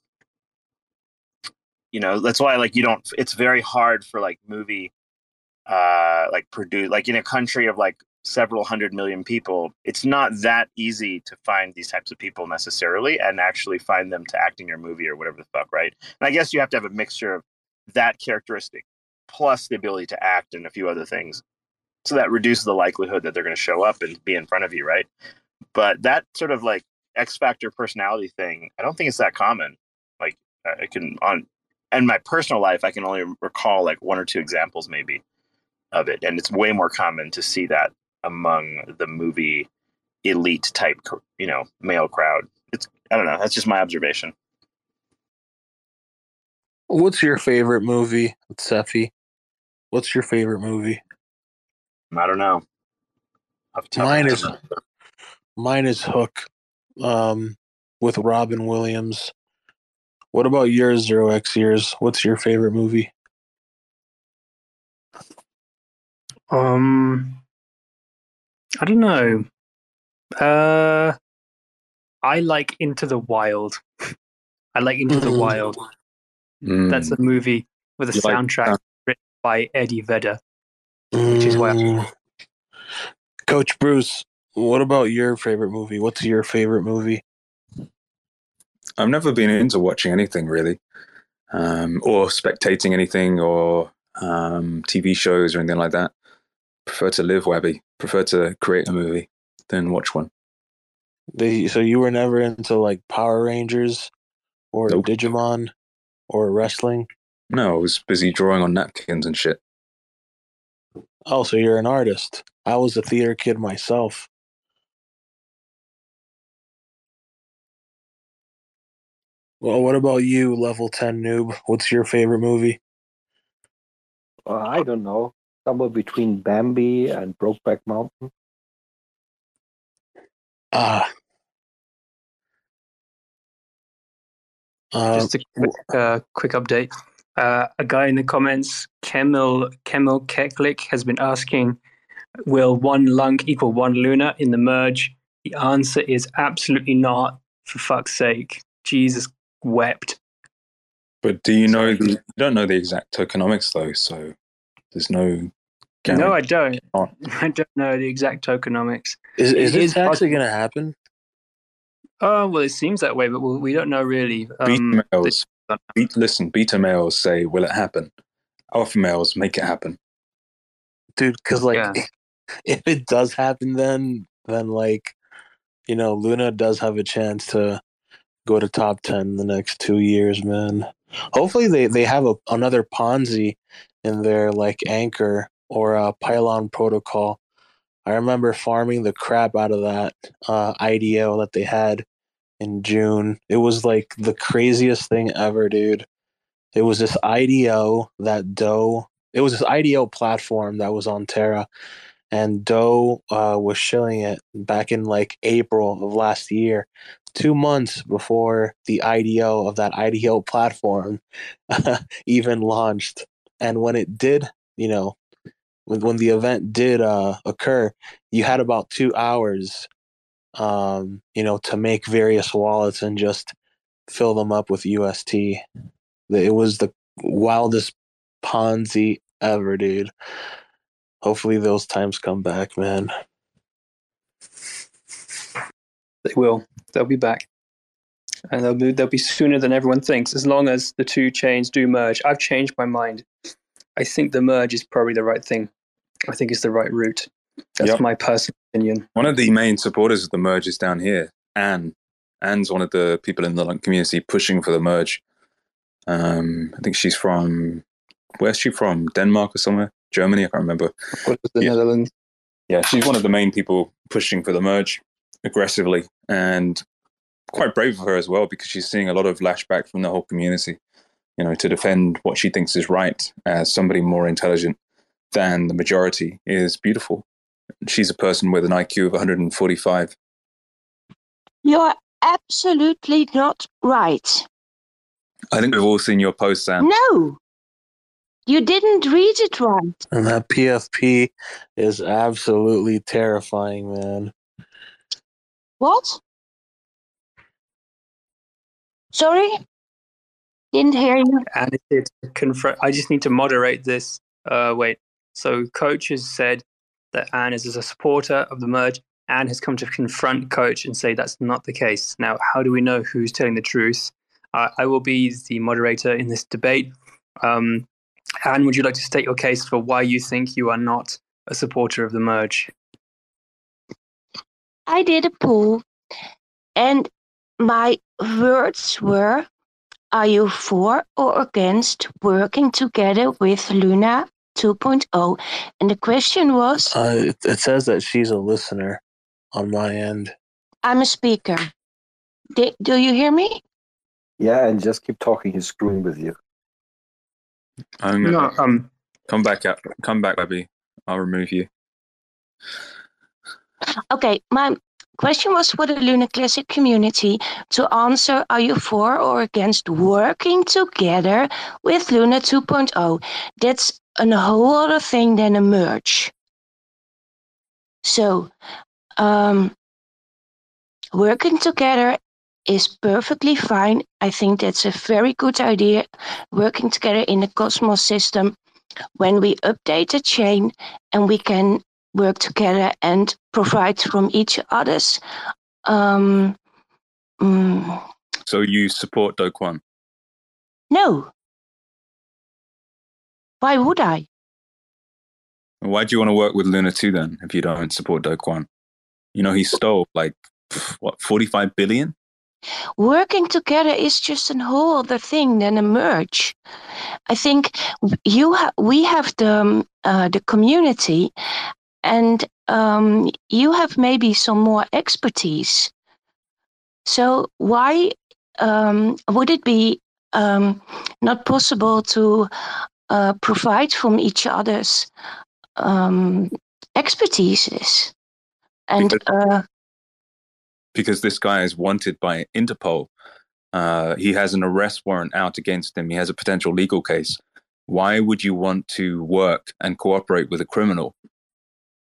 You know that's why like you don't it's very hard for like movie uh like produce like in a country of like several hundred million people it's not that easy to find these types of people necessarily and actually find them to act in your movie or whatever the fuck right? And i guess you have to have a mixture of that characteristic plus the ability to act and a few other things. So that reduces the likelihood that they're going to show up and be in front of you right? But that sort of like x factor personality thing i don't think it's that common. Like i can on in my personal life i can only recall like one or two examples maybe of it and it's way more common to see that among the movie elite type you know male crowd it's i don't know that's just my observation What's your favorite movie, Cephii? What's your favorite movie? i don't know Off the top of Mine is mine is Hook, um, with Robin Williams. What about yours, 0xEars? What's your favorite movie? Um, I don't know. Uh, I like Into the Wild. I like Into the Mm. Wild. Mm. That's a movie with a You soundtrack sound- written by Eddie Vedder, which is why. Mm. Coach Bruce, what about your favorite movie? What's your favorite movie? I've never been into watching anything really, um, or spectating anything, or um, TV shows or anything like that. Prefer to live, Wabi. Prefer to create a movie than watch one. They, so you were never into like Power Rangers or Nope. Digimon or wrestling? No, I was busy drawing on napkins and shit. Oh, so you're an artist. I was a theater kid myself. Well, what about you, level 10 noob? What's your favorite movie? Uh, I don't know. Somewhere between Bambi and Brokeback Mountain. Ah. Uh, Just a quick, uh, quick update. Uh, a guy in the comments, Kemil Kemil Keklik, has been asking, "Will one LUNC equal one Luna in the merge?" The answer is absolutely not. For fuck's sake, Jesus wept. But do you know the, you don't know the exact tokenomics though, so there's no. No, I don't. I don't know the exact tokenomics. Is is It this is actually going to happen? Oh well, it seems that way, but we we don't know really. Um, Beta males, be, listen. Beta males say, "Will it happen?" Alpha males make it happen. dude because like Yeah. if it does happen then then like you know luna does have a chance to go to top 10 in the next two years man hopefully they they have a, another ponzi in their like anchor or a pylon protocol. I remember farming the crap out of that uh ido that they had in june. It was like the craziest thing ever dude. It was this ido that doe it was this IDO platform that was on Terra, and Do uh, was shilling it back in like April of last year, two months before the IDO of that IDO platform even launched. And when it did, you know, when, the event did uh, occur, you had about two hours, um, you know, to make various wallets and just fill them up with UST. It was the wildest Ponzi ever, dude. Hopefully those times come back, man. They will. They'll be back. And they'll be, they'll be sooner than everyone thinks, as long as the two chains do merge. I've changed my mind. I think the merge is probably the right thing. I think it's the right route. That's Yep. my personal opinion. One of the main supporters of the merge is down here. Anne. Anne's one of the people in the community pushing for the merge. Um, I think she's from where's she from? Denmark or somewhere? Germany? I can't remember. What is the Yeah. Netherlands? Yeah, she's one of the main people pushing for the merge aggressively and quite brave of her as well because she's seeing a lot of lashback from the whole community. You know, to defend what she thinks is right as somebody more intelligent than the majority is beautiful. She's a person with an IQ of 145. You're absolutely not right. I think we've all seen your post, Anne. No, you didn't read it right. And that PFP is absolutely terrifying, man. What? Sorry? Didn't hear you. And it's to confront. I just need to moderate this. Uh, wait. So, coach has said that Anne is a supporter of the merge. Anne has come to confront coach and say that's not the case. Now, how do we know who's telling the truth? Uh, I will be the moderator in this debate. Um, Anne, would you like to state your case for why you think you are not a supporter of the merge? I did a poll, and my words were Are you for or against working together with Luna 2.0? And the question was Uh, it, it says that she's a listener on my end. I'm a speaker. Di- do you hear me? Yeah, and just keep talking. He's screwing with you. I'm No, um, come back up. Come back, Abby. I'll remove you. Okay, my question was for the Luna Classic community to answer Are you for or against working together with Luna 2.0? That's a whole other thing than a merge. So, um, working together is perfectly fine. I think that's a very good idea. Working together in the Cosmos system when we update the chain and we can work together and provide from each other's. Um, mm, So you support Do Kwon? no. Why would I? Why do you want to work with Luna 2 then if you don't support Do Kwon? You know, he stole like, what, 45 billion? Working together is just a whole other thing than a merge. I think you ha- we have the um, uh, the community, and um, you have maybe some more expertise. So why um, would it be um, not possible to uh, provide from each other's um, expertises? And uh, Because this guy is wanted by Interpol. Uh, he has an arrest warrant out against him. He has a potential legal case. Why would you want to work and cooperate with a criminal?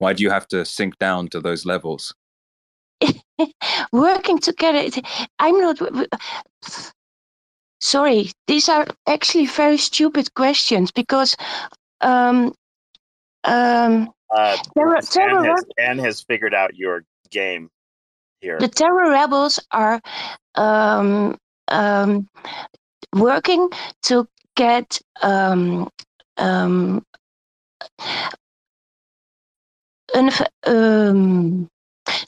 Why do you have to sink down to those levels? working together. I'm not. sorry, these are actually very stupid questions because um, um, Uh, Terror- Anne, Terror has, Anne has figured out your game here. the Terra Rebels are um, um, working to get um, um, an, um,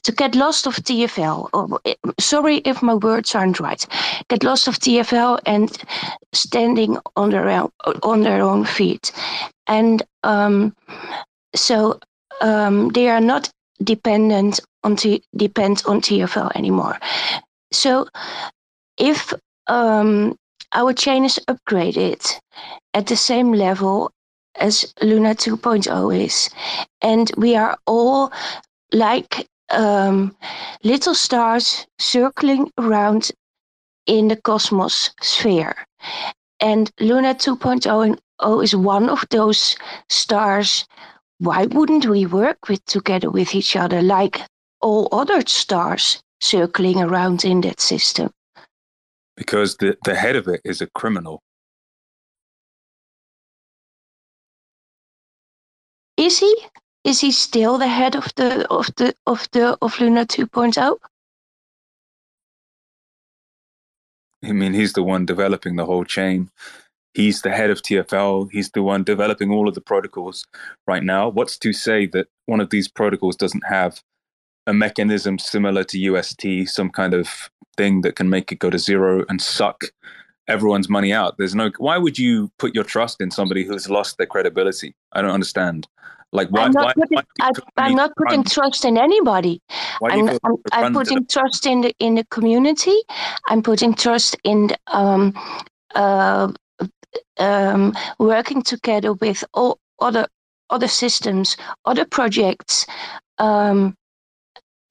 to get lost of TFL. Oh, eh, sorry if my words aren't right. Get lost of TFL and standing on their own, on their own feet, and um, so um, they are not dependent on T- depend on TFL anymore. So if um, our chain is upgraded at the same level as Luna 2.0 is, and we are all like um, little stars circling around in the cosmos sphere. And Luna 2.0 is one of those stars. Why wouldn't we work with together with each other like all other stars circling around in that system? because the, the head of it is a criminal. Is he? Is he still the head of the of the of the of Luna oh? 2.0? I mean, he's the one developing the whole chain. He's the head of TFL. He's the one developing all of the protocols right now. What's to say that one of these protocols doesn't have a mechanism similar to UST, some kind of thing that can make it go to zero and suck everyone's money out? There's no. Why would you put your trust in somebody who's lost their credibility? I don't understand. Like why? I'm not why, putting, why I, I'm not putting trust in anybody. Why do you I'm, I'm, I'm putting trust in the in the community. I'm putting trust in um, uh, um, working together with all other other systems, other projects, um,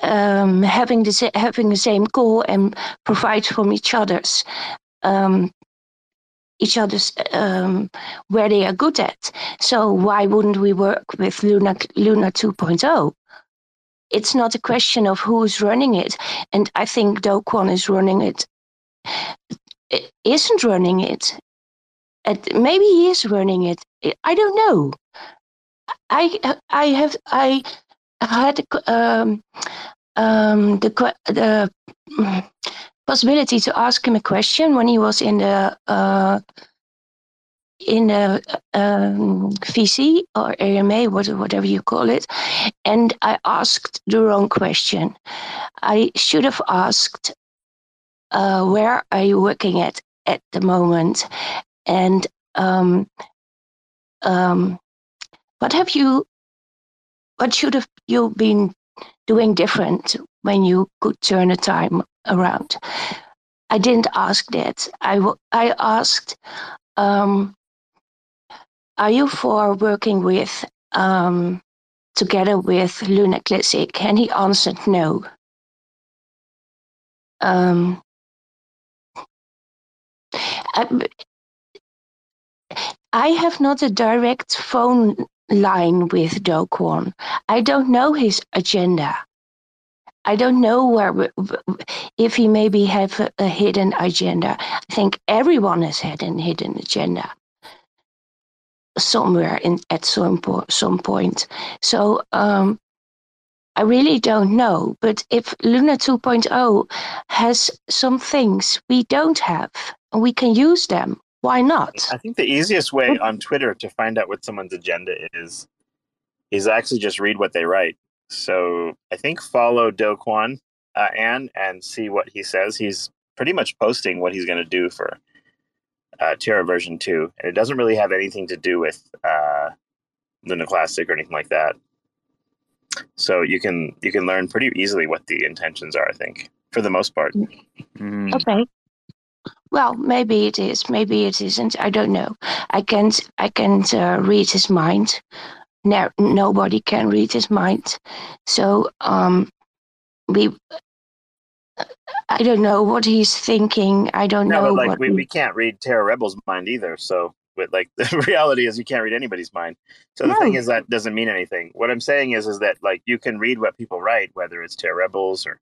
um, having the having the same goal and provide from each other's um, each other's um, where they are good at. So why wouldn't we work with Luna Luna 2.0? It's not a question of who's running it, and I think Do Kwon is running it. Isn't running it. And maybe he is running it. I don't know. I I have I had um, um, the the possibility to ask him a question when he was in the uh, in the um, VC or AMA, whatever you call it, and I asked the wrong question. I should have asked, uh, "Where are you working at at the moment?" and um, um, what have you what should have you been doing different when you could turn a time around i didn't ask that i, w- I asked um, are you for working with um, together with luna classic and he answered no um, I, I have not a direct phone line with Do. I don't know his agenda. I don't know where if he maybe have a, a hidden agenda. I think everyone has had a hidden agenda somewhere in at some po- some point. So um, I really don't know. But if Luna 2.0 has some things we don't have, and we can use them, why not? I think the easiest way on Twitter to find out what someone's agenda is is actually just read what they write. So I think follow Do Kwon uh, Ann and see what he says. He's pretty much posting what he's going to do for uh, Terra version two, and it doesn't really have anything to do with uh, Luna Classic or anything like that. So you can you can learn pretty easily what the intentions are. I think for the most part. Mm. Okay. Well, maybe it is, maybe it isn't. I don't know. I can't. I can't uh, read his mind. No, nobody can read his mind. So um, we. I don't know what he's thinking. I don't No, know but like what. we, we can't read Terra Rebel's mind either. So, but like the reality is, you can't read anybody's mind. So the thing is that doesn't mean anything. What I'm saying is, is that like you can read what people write, whether it's Terra Rebels or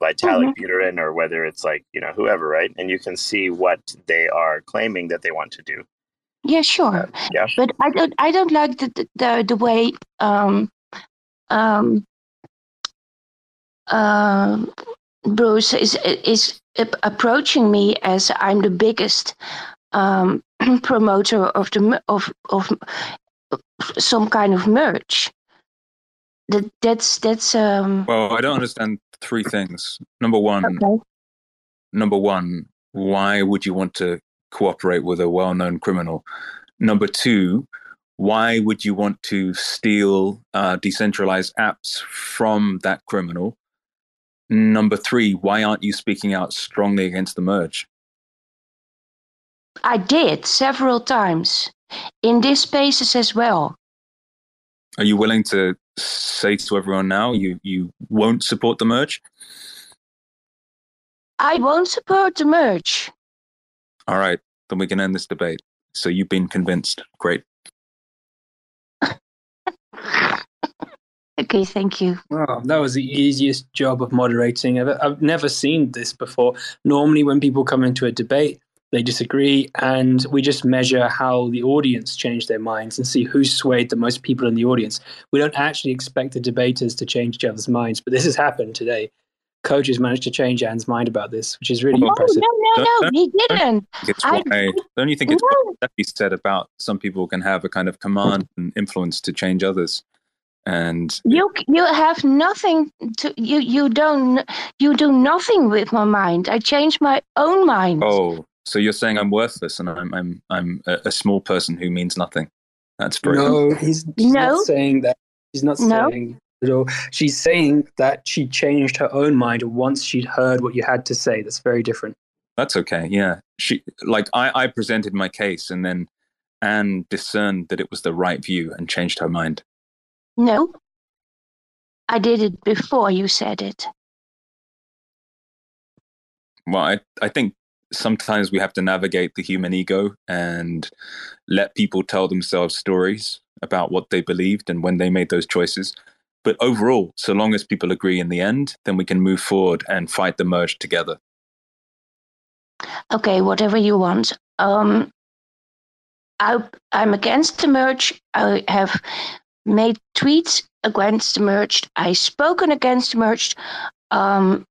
Vitalik Mhm. Buterin or whether it's like you know whoever, right? And you can see what they are claiming that they want to do. Yeah, sure. Yeah. But I don't. I don't like the the, the, way um, um, um, Bruce is is approaching me as I'm the biggest um, promoter of the of of some kind of merch. That that's that's um. Well, I don't understand three things. Number one, Okay. number one, why would you want to cooperate with a well-known criminal? Number two, why would you want to steal uh, decentralized apps from that criminal? Number three, why aren't you speaking out strongly against the merge? I did several times in these spaces as well. Are you willing to say to everyone now you you won't support the merge? I won't support the merge. All right, then we can end this debate. So you've been convinced. Great. Okay, thank you. Oh, that was the easiest job of moderating ever. I've never seen this before. Normally, when people come into a debate, they disagree, and we just measure how the audience change their minds and see who swayed the most people in the audience. We don't actually expect the debaters to change each other's minds, but this has happened today. Coach has managed to change Anne's mind about this, which is really No, impressive. no, no, no, he didn't. It's I- why don't you think it's No. what Cephii said about some people can have a kind of command and influence to change others, and You you have nothing to you you don't you do nothing with my mind. I change my own mind. oh, so you're saying I'm worthless and I'm I'm I'm a, a small person who means nothing. That's very No, he's, she's No. not saying that. He's not No. saying at. She's saying that she changed her own mind once she'd heard what you had to say. That's very different. That's okay. Yeah, she like I I presented my case and then Anne discerned that it was the right view and changed her mind. No. I did it before you said it. well I, I think sometimes we have to navigate the human ego and let people tell themselves stories about what they believed and when they made those choices but overall so long as people agree in the end then we can move forward and fight the merge together Okay, whatever you want. Um I I'm against the merge. I have made tweets against the merge. I've spoken against the merge. Um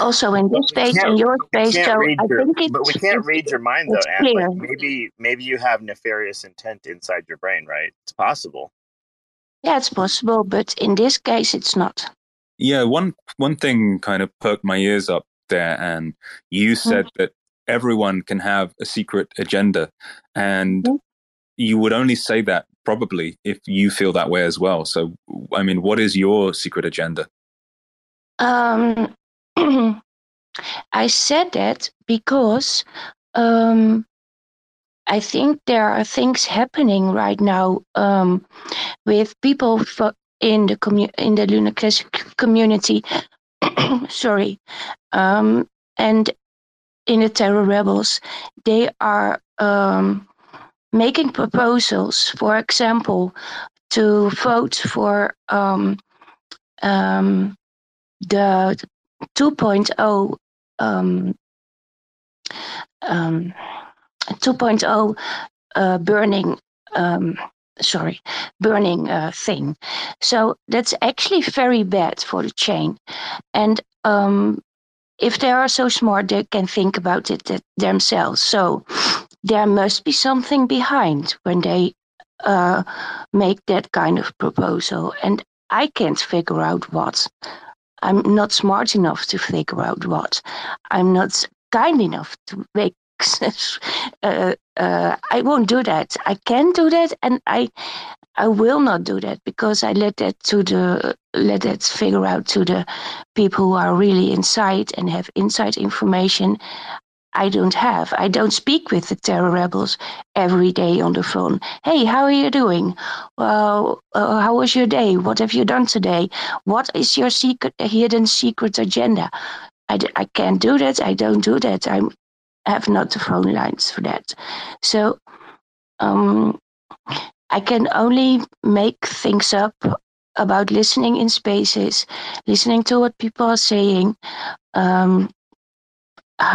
also in this space can't- in your space. So read I your- think it's but we can't it's- read your mind though, Anne. Like, maybe maybe you have nefarious intent inside your brain, right? It's possible. Yeah, it's possible, but in this case it's not. yeah one one thing kind of perked my ears up there and you said that everyone can have a secret agenda and you would only say that probably if you feel that way as well. So i mean what is your secret agenda? Um, I said that because um, I think there are things happening right now um, with people in the commu- in the Luna Classic community. sorry, um, and in the Terra Rebels, they are um, making proposals. For example, to vote for um, um, the 2.0 um, um, 2.0 uh, burning um, sorry burning uh, thing so that's actually very bad for the chain and um, if they are so smart they can think about it th- themselves so there must be something behind when they uh, make that kind of proposal and i can't figure out what I'm not smart enough to figure out what. I'm not kind enough to make. Uh, uh, I won't do that. I can do that, and I, I will not do that because I let that to the let that figure out to the people who are really inside and have inside information. I don't have. I don't speak with the Terra Rebels every day on the phone. Hey, how are you doing? Well, uh, how was your day? What have you done today? What is your secret, hidden secret agenda? I, d- I can't do that. I don't do that. I have not the phone lines for that. So, um, I can only make things up about listening in spaces, listening to what people are saying. Um,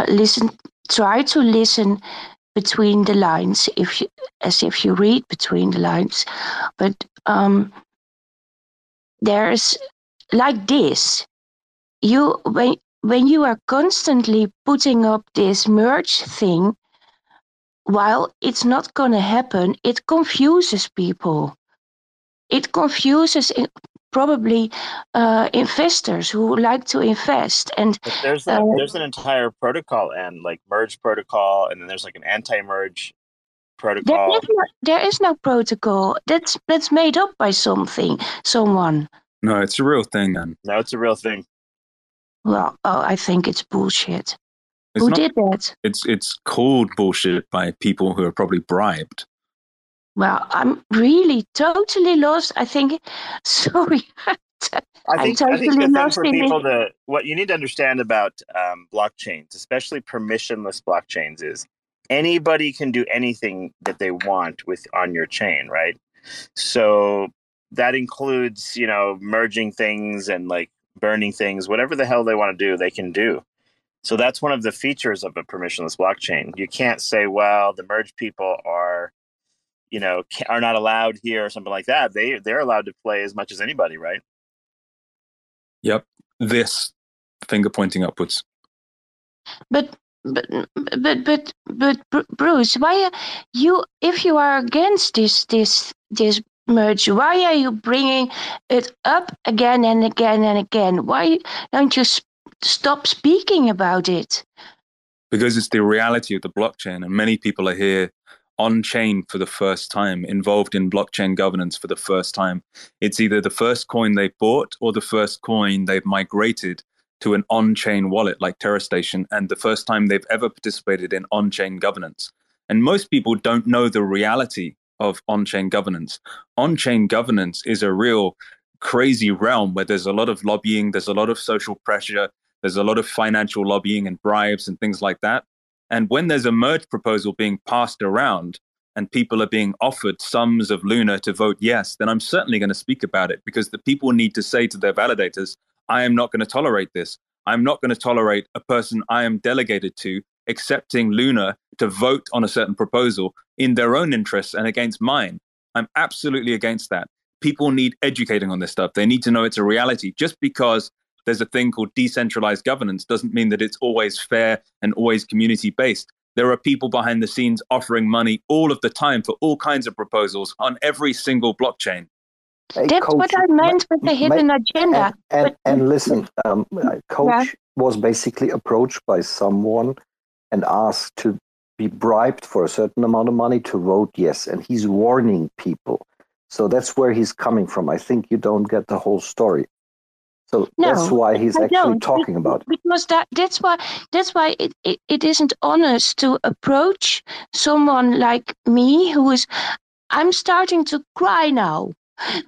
listen, try to listen between the lines, if you, as if you read between the lines. But um, there's like this. You when when you are constantly putting up this merge thing, while it's not going to happen, it confuses people. It confuses in, probably uh, investors who like to invest. And But there's a, uh, there's an entire protocol and like merge protocol, and then there's like an anti-merge protocol. is, no, there is no protocol. That's that's made up by something, someone. No, it's a real thing, Then. No, it's a real thing. Well, oh, I think it's bullshit. It's Who not- did that? It's it's called bullshit by people who are probably bribed. Well, I'm really totally lost. I think. Sorry. I I'm think I think the thing for people it. to what you need to understand about um, blockchains, especially permissionless blockchains, is anybody can do anything that they want with on your chain, right? So that includes you know merging things and like burning things, whatever the hell they want to do, they can do. So that's one of the features of a permissionless blockchain. You can't say, well, the merge people are, you know, are not allowed here or something like that. They they're allowed to play as much as anybody, right? Yep. This finger pointing upwards. But but but but but Bruce, why you if you are against this this this merge, why are you bringing it up again and again and again? Why don't you s- stop speaking about it? because it's the reality of the blockchain and many people are here on chain for the first time involved in blockchain governance for the first time it's either the first coin they've bought or the first coin they've migrated to an on-chain wallet like TerraStation and the first time they've ever participated in on-chain governance and most people don't know the reality of on-chain governance on-chain governance is a real crazy realm where there's a lot of lobbying there's a lot of social pressure there's a lot of financial lobbying and bribes and things like that. And when there's a merge proposal being passed around and people are being offered sums of Luna to vote yes, then I'm certainly going to speak about it because the people need to say to their validators, I am not going to tolerate this. I'm not going to tolerate a person I am delegated to accepting Luna to vote on a certain proposal in their own interests and against mine. I'm absolutely against that. People need educating on this stuff. They need to know it's a reality. Just because there's a thing called decentralized governance doesn't mean that it's always fair and always community based. There are people behind the scenes offering money all of the time for all kinds of proposals on every single blockchain. Hey, That's coach, what I meant with the ma- hidden agenda. and But- and listen, um, coach was basically approached by someone and asked to be bribed for a certain amount of money to vote yes, and he's warning people. So that's where he's coming from. I think you don't get the whole story. So that's why he's I actually talking about it. because that that's why that's why it, it, it isn't honest to approach someone like me who is i'm starting to cry now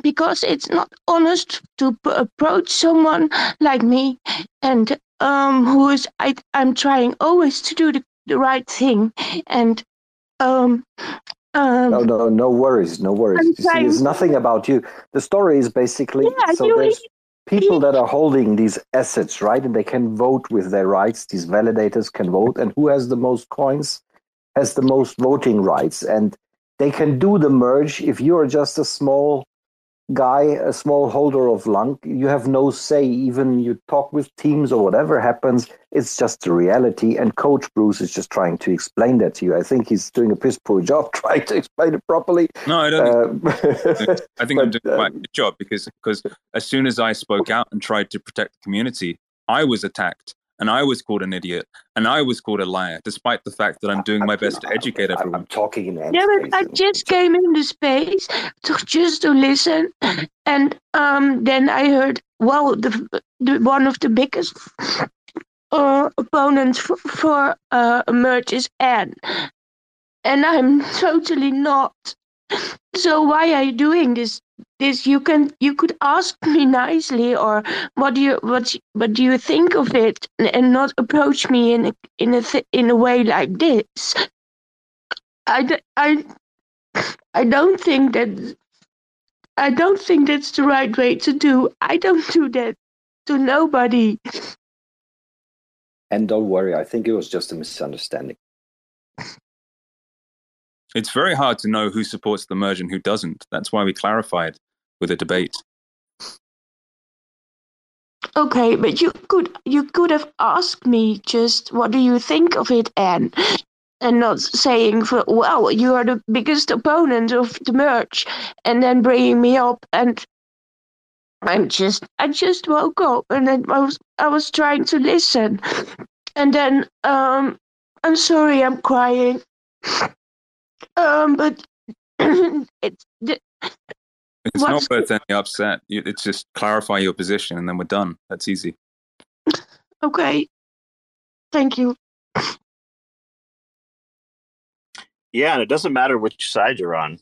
because it's not honest to approach someone like me and um who is i i'm trying always to do the, the right thing and um um No, no, no worries, no worries. You see, it's nothing about you. The story is basically Yeah, so you- there's people that are holding these assets, right? And they can vote with their rights. These validators can vote, and who has the most coins has the most voting rights. And they can do the merge. If you're just a small guy, a small holder of LUNC, you have no say. Even you talk with teams or whatever happens, it's just the reality. And Coach Bruce is just trying to explain that to you. I think he's doing a piss poor job trying to explain it properly. No, I don't. think Uh, I think I'm doing quite a good job because because as soon as I spoke out and tried to protect the community, I was attacked and I was called an idiot and I was called a liar, despite the fact that I'm doing my best to educate everyone. I'm talking in Yeah, but I just came in the space to just to listen, and um, then I heard, wow, the, the one of the biggest uh, opponents for, for uh, merge is Anne, and I'm totally not. So why are you doing this? This you can you could ask me nicely, or what do you what what do you think of it, and not approach me in a, in a th- in a way like this. I, I, I don't think that I don't think that's the right way to do. I don't do that to nobody. And don't worry, I think it was just a misunderstanding. It's very hard to know who supports the merge and who doesn't. That's why we clarified with a debate. Okay, but you could you could have asked me just what do you think of it, Anne, and not saying for well you are the biggest opponent of the merge, and then bringing me up and I'm just I just woke up and then I was I was trying to listen, and then um I'm sorry I'm crying, um but it's the, It's What's- not worth any upset. It's just clarify your position and then we're done. That's easy. okay. Thank you. Yeah, and it doesn't matter which side you're on.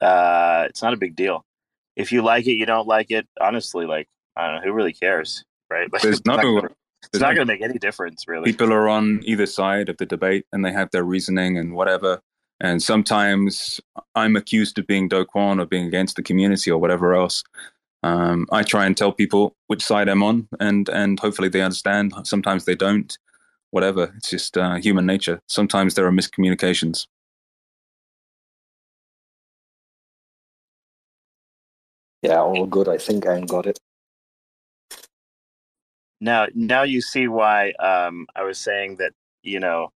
Uh, it's not a big deal. If you like it, you don't like it. Honestly, like I don't know, who really cares, right? Like, There's it's not gonna- it's not going to make any difference, really. People are on either side of the debate and they have their reasoning and whatever. And sometimes I'm accused of being Do Kwon or being against the community or whatever else. Um, I try and tell people which side I'm on, and and hopefully they understand. Sometimes they don't. Whatever. It's just uh, human nature. Sometimes there are miscommunications. Yeah, all good. I think I got it. Now, now you see why um, I was saying that. You know,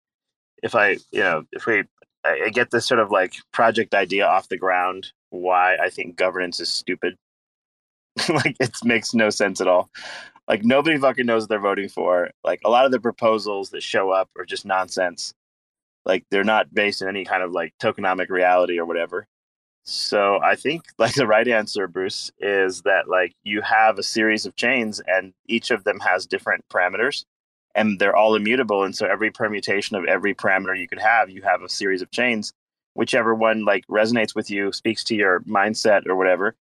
if I, you know, if we, I get this sort of like project idea off the ground. Why I think governance is stupid. like it makes no sense at all. Like nobody fucking knows what they're voting for. Like a lot of the proposals that show up are just nonsense. Like they're not based in any kind of like tokenomic reality or whatever. So I think like the right answer, Bruce, is that like you have a series of chains and each of them has different parameters and they're all immutable. And so every permutation of every parameter you could have, you have a series of chains. Whichever one like resonates with you, speaks to your mindset or whatever,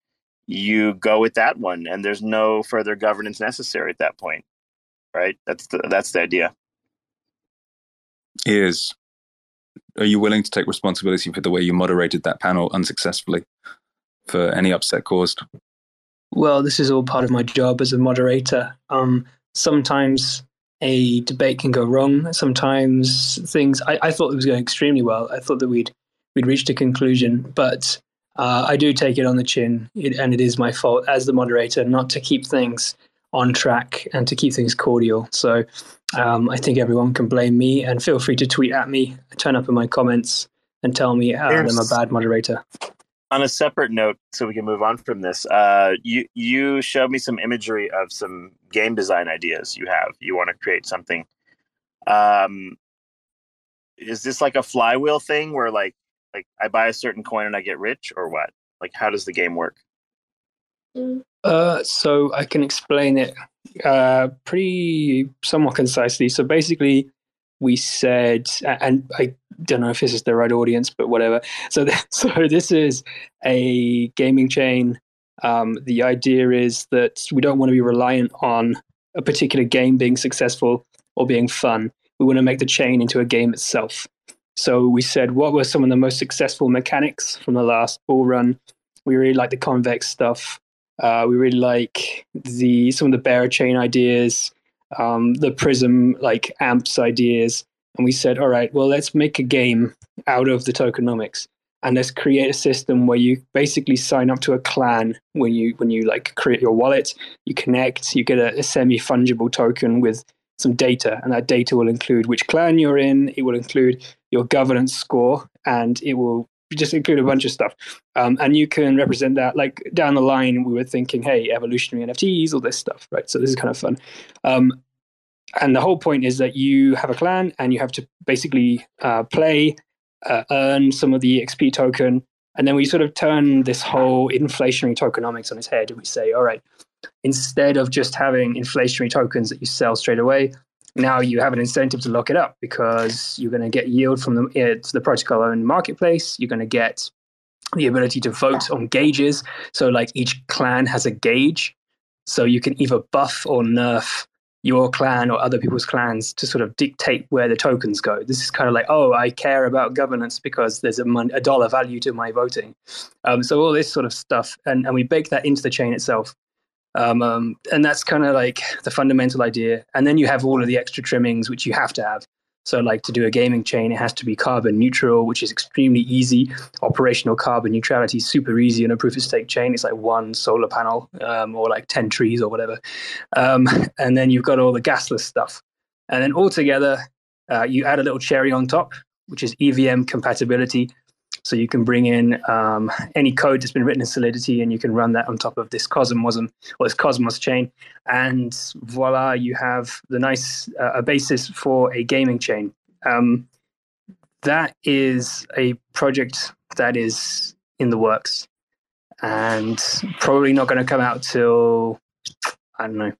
you go with that one. And there's no further governance necessary at that point. Right? That's the that's the idea. Is are you willing to take responsibility for the way you moderated that panel unsuccessfully for any upset caused? Well, this is all part of my job as a moderator. Um, sometimes a debate can go wrong. Sometimes things. I, I thought it was going extremely well. I thought that we'd we'd reached a conclusion, but uh, I do take it on the chin, it, and it is my fault as the moderator not to keep things on track and to keep things cordial. So um, I think everyone can blame me, and feel free to tweet at me, turn up in my comments, and tell me uh, I'm a bad moderator. On a separate note, so we can move on from this, uh, you you showed me some imagery of some game design ideas you have. You want to create something. Um, is this like a flywheel thing where like like I buy a certain coin and I get rich, or what? Like, how does the game work? Uh, so I can explain it uh, pretty somewhat concisely. So basically, we said, and I don't know if this is the right audience, but whatever. So, so this is a gaming chain. Um, the idea is that we don't want to be reliant on a particular game being successful or being fun. We want to make the chain into a game itself. So we said, what were some of the most successful mechanics from the last bull run? We really like the convex stuff. Uh, we really like the some of the Berachain ideas, um, the prism like amps ideas, and we said, all right, well, let's make a game out of the tokenomics, and let's create a system where you basically sign up to a clan when you when you like create your wallet, you connect, you get a, a semi fungible token with some data, and that data will include which clan you're in, it will include your governance score, and it will just include a bunch of stuff. Um, and you can represent that like down the line we were thinking hey evolutionary nfts all this stuff right? So this is kind of fun. Um, and the whole point is that you have a clan and you have to basically uh, play uh, earn some of the xp token. And then we sort of turn this whole inflationary tokenomics on its head and we say all right instead of just having inflationary tokens that you sell straight away now you have an incentive to lock it up because you're going to get yield from the, it's the protocol owned marketplace you're going to get the ability to vote on gauges. So, like each clan has a gauge, so you can either buff or nerf your clan or other people's clans to sort of dictate where the tokens go. This is kind of like, oh, I care about governance because there's a, mon- a dollar value to my voting. Um, so all this sort of stuff, and, and we bake that into the chain itself. Um, um, and that's kind of like the fundamental idea. And then you have all of the extra trimmings, which you have to have. So, like to do a gaming chain, it has to be carbon neutral, which is extremely easy. Operational carbon neutrality is super easy in a proof of stake chain. It's like one solar panel um, or like 10 trees or whatever. Um, and then you've got all the gasless stuff. And then altogether, uh, you add a little cherry on top, which is EVM compatibility. So you can bring in um, any code that's been written in Solidity and you can run that on top of this Cosmos or this Cosmos chain. And voila, you have the nice uh, a basis for a gaming chain. Um, that is a project that is in the works and probably not going to come out till, I don't know,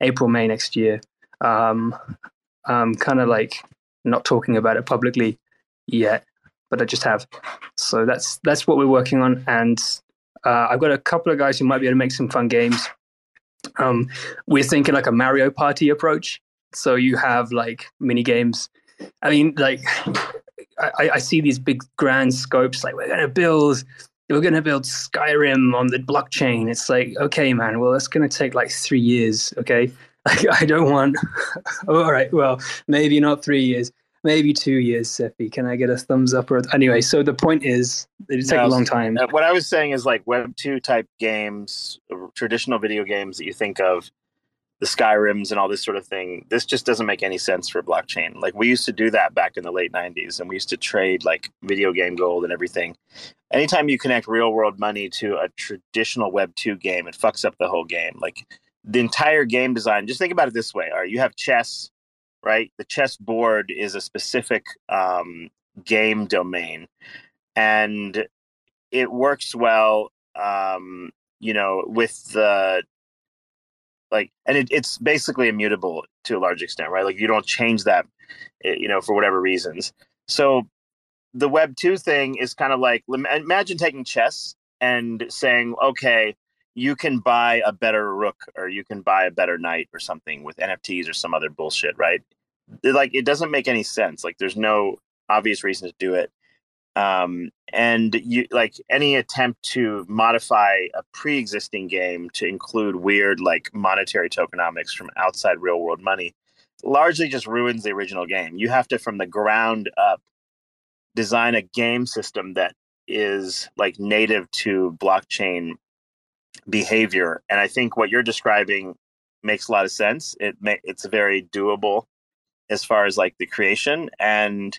April, May next year. Um, I'm kind of like not talking about it publicly yet but I just have. So that's that's what we're working on, and uh, I've got a couple of guys who might be able to make some fun games. Um, we're thinking like a Mario Party approach. So you have like mini games. I mean, like I, I see these big grand scopes. Like we're gonna build, we're gonna build Skyrim on the blockchain. It's like okay, man. Well, that's gonna take like three years. Okay, like, I don't want. all right, well, maybe not three years maybe two years, Cephii. Can I get a thumbs up? Or anyway, so the point is, it take no, a long time. Uh, what I was saying is like Web two type games, traditional video games that you think of, the Skyrims and all this sort of thing. This just doesn't make any sense for blockchain. Like we used to do that back in the late '90s, and we used to trade like video game gold and everything. Anytime you connect real world money to a traditional Web two game, it fucks up the whole game. Like the entire game design. Just think about it this way: All right, you have chess right? The chess board is a specific um, game domain, and it works well, um, you know, with the like, and it, it's basically immutable to a large extent, right? Like you don't change that, eh, you know, for whatever reasons. So the Web two thing is kind of like imagine taking chess and saying, okay, you can buy a better rook or you can buy a better knight or something with NFTs or some other bullshit, right? Like it doesn't make any sense. Like there's no obvious reason to do it. Um, and you like any attempt to modify a pre-existing game to include weird like monetary tokenomics from outside real world money largely just ruins the original game. You have to from the ground up design a game system that is like native to blockchain behavior. And I think what you're describing makes a lot of sense. It may, it's very doable as far as like the creation and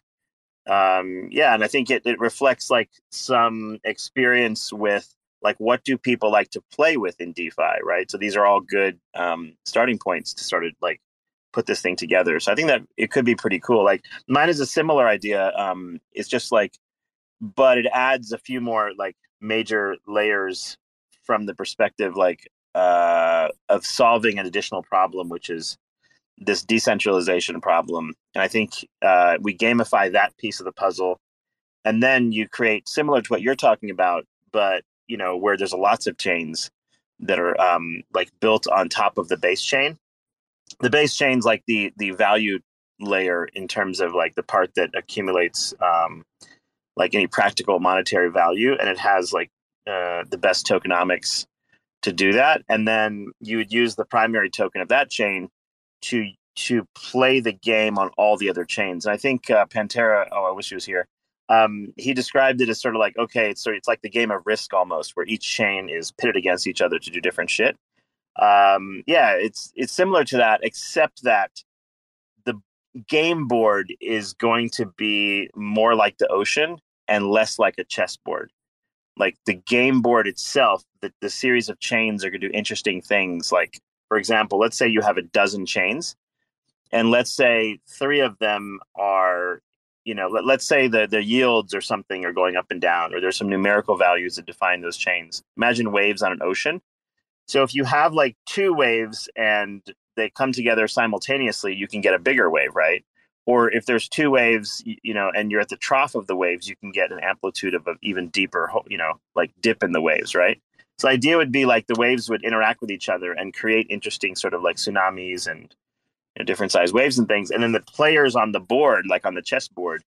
um yeah and i think it, it reflects like some experience with like what do people like to play with in defi right so these are all good um starting points to sort of like put this thing together so i think that it could be pretty cool like mine is a similar idea um it's just like but it adds a few more like major layers from the perspective like uh, of solving an additional problem, which is this decentralization problem. And I think uh, we gamify that piece of the puzzle, and then you create similar to what you're talking about, but you know where there's lots of chains that are um, like built on top of the base chain. The base chain's like the the value layer in terms of like the part that accumulates um, like any practical monetary value, and it has like uh, the best tokenomics to do that. And then you would use the primary token of that chain to to play the game on all the other chains. And I think uh, Pantera. Oh, I wish he was here. Um, he described it as sort of like okay, so it's like the game of Risk almost, where each chain is pitted against each other to do different shit. Um, yeah, it's it's similar to that, except that the game board is going to be more like the ocean and less like a chessboard like the game board itself, the, the series of chains are going to do interesting things. Like, for example, let's say you have a dozen chains, and let's say three of them are, you know, let, let's say the, the yields or something are going up and down, or there's some numerical values that define those chains. Imagine waves on an ocean. So if you have like two waves and they come together simultaneously, you can get a bigger wave, right? Or if there's two waves you know and you're at the trough of the waves you can get an amplitude of an even deeper you know like dip in the waves right so the idea would be like the waves would interact with each other and create interesting sort of like tsunamis and you know, different size waves and things, and then the players on the board, like on the chessboard,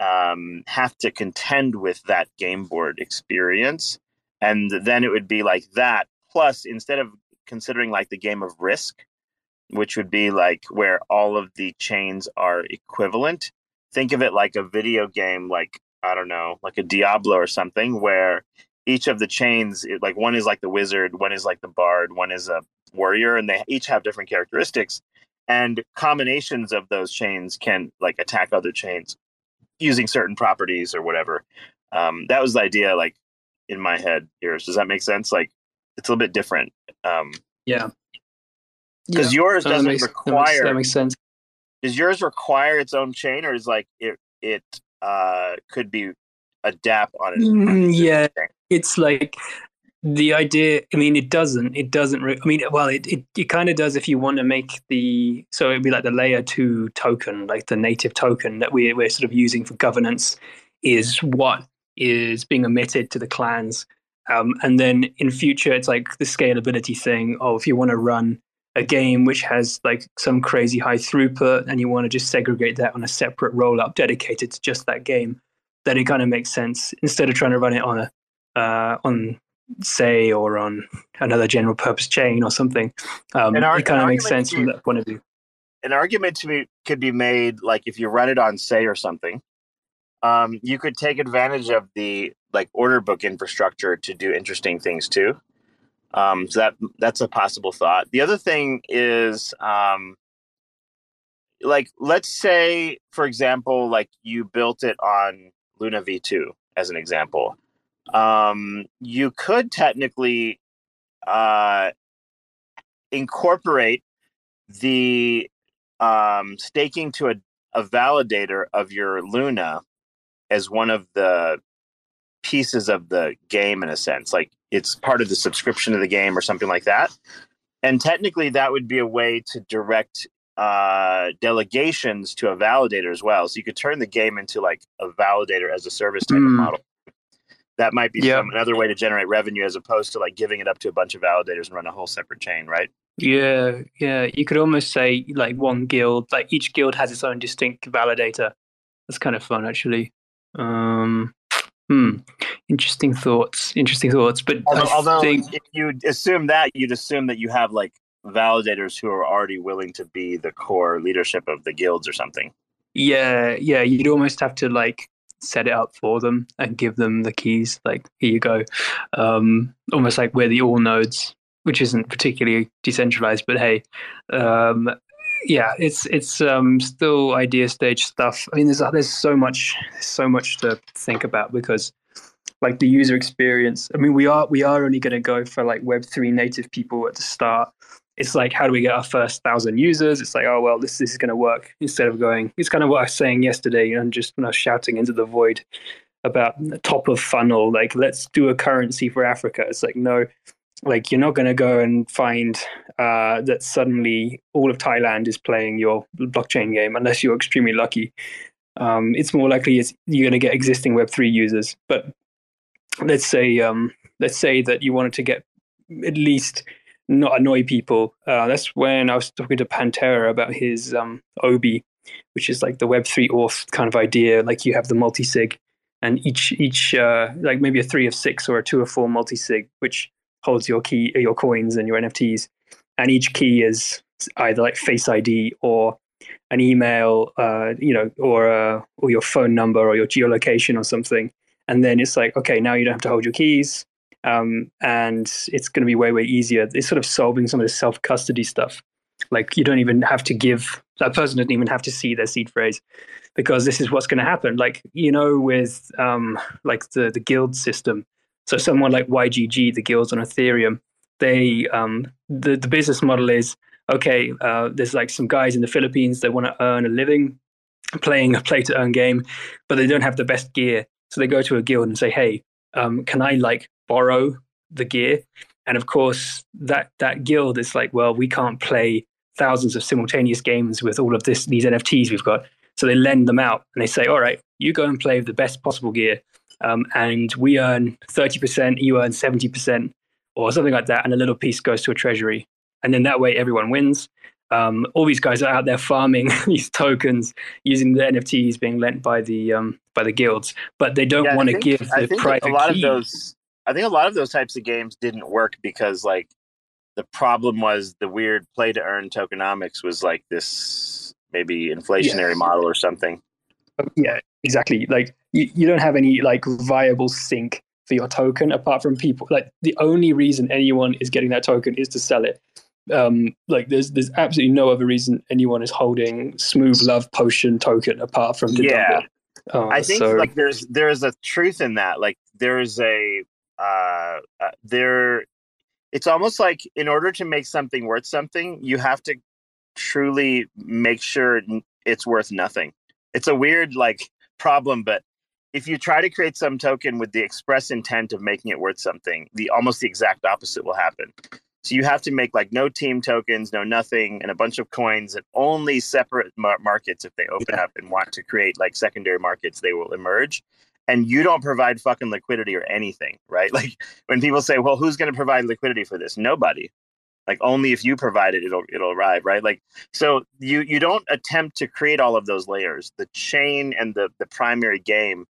um, have to contend with that game board experience, and then it would be like that. Plus, instead of considering like the game of Risk, which would be like where all of the chains are equivalent, think of it like a video game, like I don't know, like a Diablo or something, where each of the chains, like one is like the wizard, one is like the bard, one is a warrior, and they each have different characteristics. And combinations of those chains can like attack other chains using certain properties or whatever. Um, that was the idea, like in my head here. Does that make sense? Like it's a little bit different. Um, Yeah. Because Yeah. yours doesn't that makes- require. that makes sense. Does yours require its own chain, or is like it it uh, could be adapt on it? Mm, yeah, it's like the idea. I mean, it doesn't. It doesn't. Re- I mean, well, it it, it kind of does if you want to make the. So it'd be like the layer two token, like the native token that we we're sort of using for governance, is what is being emitted to the clans. Um, and then in future, it's like the scalability thing. Oh, if you want to run a game which has like some crazy high throughput and you want to just segregate that on a separate roll up dedicated to just that game, then it kind of makes sense instead of trying to run it on a uh, on Sei or on another general purpose chain or something. Um, our- it kind of makes sense from that point of view. An argument to me could be made, like if you run it on Sei or something, um, you could take advantage of the like order book infrastructure to do interesting things too. Um, so that that's a possible thought. The other thing is, um, like let's say, for example, like you built it on Luna V2 as an example. Um, you could technically uh, incorporate the um, staking to a, a validator of your Luna as one of the pieces of the game in a sense like it's part of the subscription of the game or something like that and technically that would be a way to direct uh, delegations to a validator as well so you could turn the game into like a validator as a service type of Hmm. model that might be some, another way to generate revenue as opposed to like giving it up to a bunch of validators and run a whole separate chain right Yeah, yeah. You could almost say like one guild, like each guild has its own distinct validator. That's kind of fun, actually. Um, hmm. Interesting thoughts. Interesting thoughts. But Although, although think if you assume that, you'd assume that you have like validators who are already willing to be the core leadership of the guilds or something. Yeah, yeah, you'd almost have to like set it up for them and give them the keys. Like, here you go. Um, almost like we're the Allnodes, which isn't particularly decentralized, but hey, um, yeah, it's it's um, still idea stage stuff. I mean, there's there's so much so much to think about because like the user experience. I mean, we are we are only going to go for like Web three native people at the start. It's like, how do we get our first thousand users? It's like, oh well, this, this is going to work. Instead of going, it's kind of what I was saying yesterday, and just when I was shouting into the void about the top of funnel, like let's do a currency for Africa. It's like no, like you're not going to go and find uh, that suddenly all of Thailand is playing your blockchain game unless you're extremely lucky. Um, it's more likely it's, you're going to get existing Web three users, but let's say um, let's say that you wanted to get at least not annoy people. Uh, that's when I was talking to Pantera about his um, Obi, which is like the Web three auth kind of idea. Like you have the multi sig, and each each uh, like maybe a three of six or a two of four multi sig, which holds your key, your coins, and your NFTs, and each key is either like Face ID or an email, uh, you know, or uh, or your phone number or your geolocation or something. And then it's like, okay, now you don't have to hold your keys, um, and it's going to be way way easier. It's sort of solving some of the self custody stuff. Like you don't even have to give that person doesn't even have to see their seed phrase because this is what's going to happen. Like you know, with um, like the the guild system. So someone like YGG, the guilds on Ethereum, they um, the the business model is okay. Uh, there's like some guys in the Philippines that want to earn a living playing a play to earn game, but they don't have the best gear. So they go to a guild and say, "Hey, um, can I like borrow the gear?" And of course, that that guild is like, "Well, we can't play thousands of simultaneous games with all of this these NFTs we've got." So they lend them out and they say, "All right, you go and play with the best possible gear, um, and we earn thirty percent, you earn seventy percent, or something like that, and a little piece goes to a treasury, and then that way everyone wins." um, all these guys are out there farming these tokens using the NFTs being lent by the um, by the guilds, but they don't Yeah, want to give I the think private a lot key. of those. I think a lot of those types of games didn't work because like the problem was the weird play to earn tokenomics was like this maybe inflationary Yes. model or something. Yeah, exactly. Like you, you don't have any like viable sink for your token apart from people. Like the only reason anyone is getting that token is to sell it. Um, like there's there's absolutely no other reason anyone is holding smooth love potion token apart from to Yeah. Uh, I think so- like there's there's a truth in that. Like there's a uh, uh there it's almost like in order to make something worth something, you have to truly make sure it's worth nothing. It's a weird like problem, but if you try to create some token with the express intent of making it worth something, the almost the exact opposite will happen. So you have to make like no team tokens, no nothing, and a bunch of coins and only separate mar- markets. If they open up and want to create like secondary markets, they will emerge. And you don't provide fucking liquidity or anything, right? Like when people say, "Well, who's going to provide liquidity for this?" Nobody. Like only if you provide it, it'll it'll arrive, right? Like so you you don't attempt to create all of those layers. The chain and the the primary game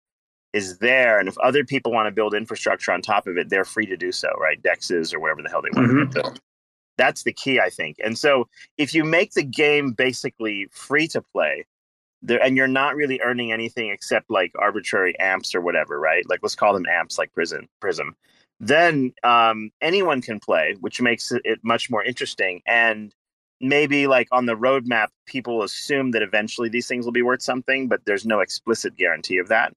is there, and if other people want to build infrastructure on top of it, they're free to do so, right? Dexes or whatever the hell they want Mhm. to build. That's the key, I think. And so if you make the game basically free to play, there and you're not really earning anything except like arbitrary amps or whatever, right? Like let's call them amps like Prism Prism. Then um, anyone can play, which makes it, much more interesting. And maybe like on the roadmap, people assume that eventually these things will be worth something, but there's no explicit guarantee of that.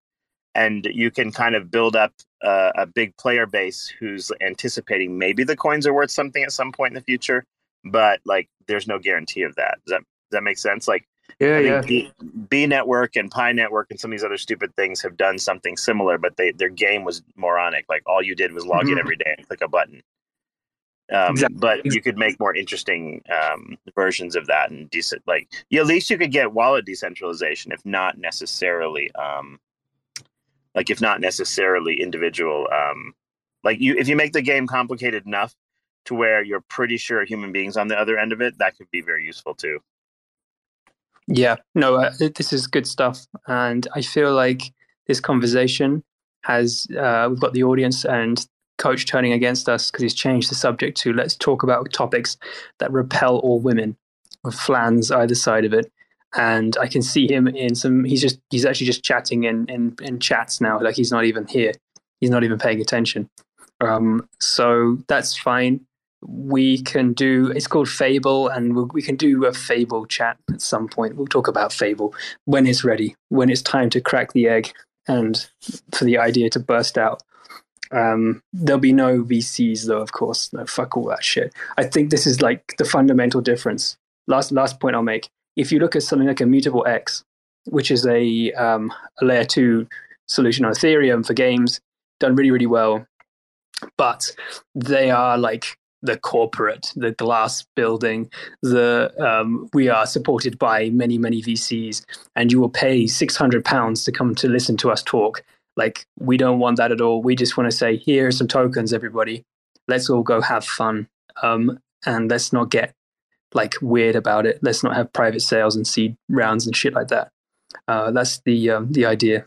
And you can kind of build up uh, a big player base who's anticipating maybe the coins are worth something at some point in the future, but like there's no guarantee of that. Does that does that make sense? Like Yeah, I yeah. B, Bee Network and Pi Network and some of these other stupid things have done something similar, but they their game was moronic. Like all you did was log in Mhm. every day and click a button. Um, Exactly. But you could make more interesting um, versions of that and decent. Like you, at least you could get wallet decentralization, if not necessarily, um, like if not necessarily individual. Um, like you, if you make the game complicated enough to where you're pretty sure human beings on the other end of it, that could be very useful too. Yeah, no, uh, this is good stuff, and I feel like this conversation has uh, we've got the audience and coach turning against us because he's changed the subject to let's talk about topics that repel all women, with flans either side of it. And I can see him in some. He's just he's actually just chatting in in, in chats now, like he's not even here. He's not even paying attention. Um, so that's fine we can do it's called fable and we'll, can do a fable chat at some point. We'll talk about fable when it's ready when it's time to crack the egg and for the idea to burst out. Um, there'll be no vcs though of course no fuck all that shit. I think this is like the fundamental difference. Last last point i'll make. If you look at something like immutable x which is a, um, a layer 2 solution on ethereum for games done really really well but they are like the corporate, the glass building, the um, we are supported by many many VCs, and you will pay six hundred pounds to come to listen to us talk. Like we don't want that at all. We just want to say, here are some tokens, everybody. Let's all go have fun, um, and let's not get like weird about it. Let's not have private sales and seed rounds and shit like that. Uh, that's the um, the idea.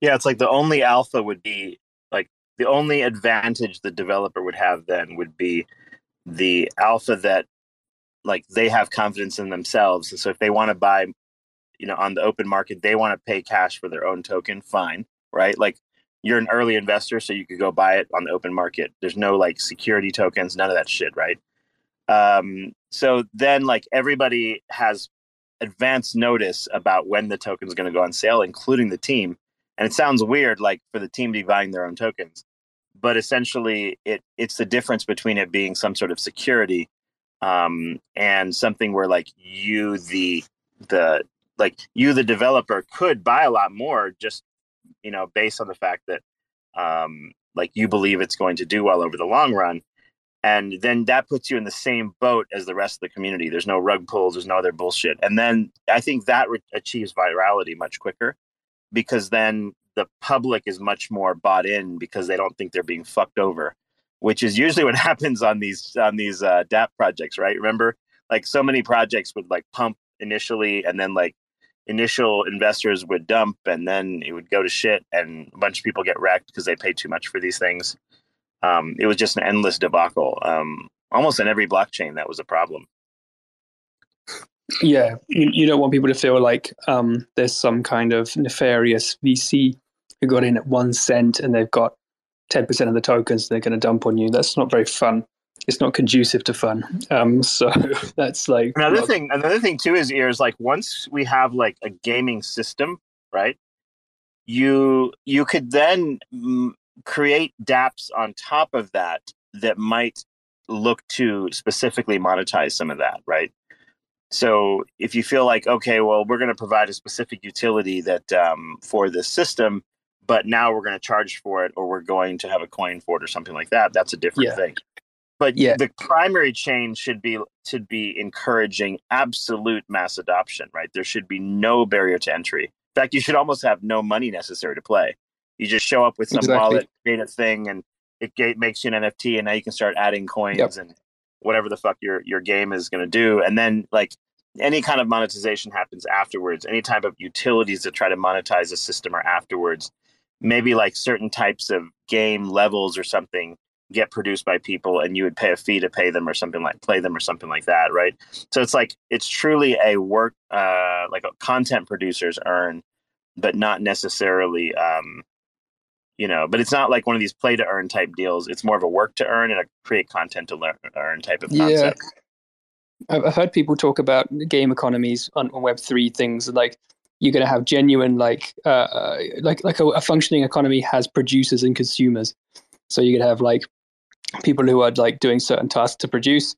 Yeah, it's like the only alpha would be the only advantage the developer would have then would be the alpha that like they have confidence in themselves. And so if they want to buy, you know, on the open market, they want to pay cash for their own token, fine, right? Like you're an early investor, so you could go buy it on the open market. There's no like security tokens, none of that shit, right? Um, so then like everybody has advance notice about when the token's going to go on sale, including the team. And it sounds weird, like for the team to be buying their own tokens, but essentially, it it's the difference between it being some sort of security um, and something where like you the the like you the developer could buy a lot more just you know based on the fact that um, like you believe it's going to do well over the long run and then that puts you in the same boat as the rest of the community. There's no rug pulls there's no other bullshit. And then i think that re- achieves virality much quicker because then the public is much more bought in because they don't think they're being fucked over which is usually what happens on these on these uh, dApp projects right? Remember like so many projects would like pump initially and then like initial investors would dump and then it would go to shit and a bunch of people get wrecked because they pay too much for these things. Um, it was just an endless debacle um, almost in every blockchain that was a problem Yeah, you, you don't want people to feel like um, there's some kind of nefarious VC who got in at one cent and they've got 10% of the tokens they're going to dump on you. That's not very fun. It's not conducive to fun. Um, so that's like another thing another thing too is is like once we have like a gaming system right you you could then create dapps on top of that that might look to specifically monetize some of that right so if you feel like okay well we're going to provide a specific utility that um, for this system but now we're going to charge for it or we're going to have a coin for it or something like that that's a different Yeah. thing but Yeah. the primary change should be should be encouraging absolute mass adoption right there should be no barrier to entry in fact you should almost have no money necessary to play you just show up with some Exactly. wallet create a thing and it makes you an nft and now you can start adding coins Yep. and whatever the fuck your your game is going to do. And then like any kind of monetization happens afterwards. Any type of utilities that try to monetize a system are afterwards maybe like certain types of game levels or something get produced by people and you would pay a fee to pay them or something like play them or something like that right? So it's like it's truly a work uh like a content producers earn but not necessarily um you know but it's not like one of these play to earn type deals it's more of a work to earn and a create content to learn earn type of Yeah. concept I've I've heard people talk about game economies on, on Web three things like you're going to have genuine like uh, uh, like like a, a functioning economy has producers and consumers. So you could have like people who are like doing certain tasks to produce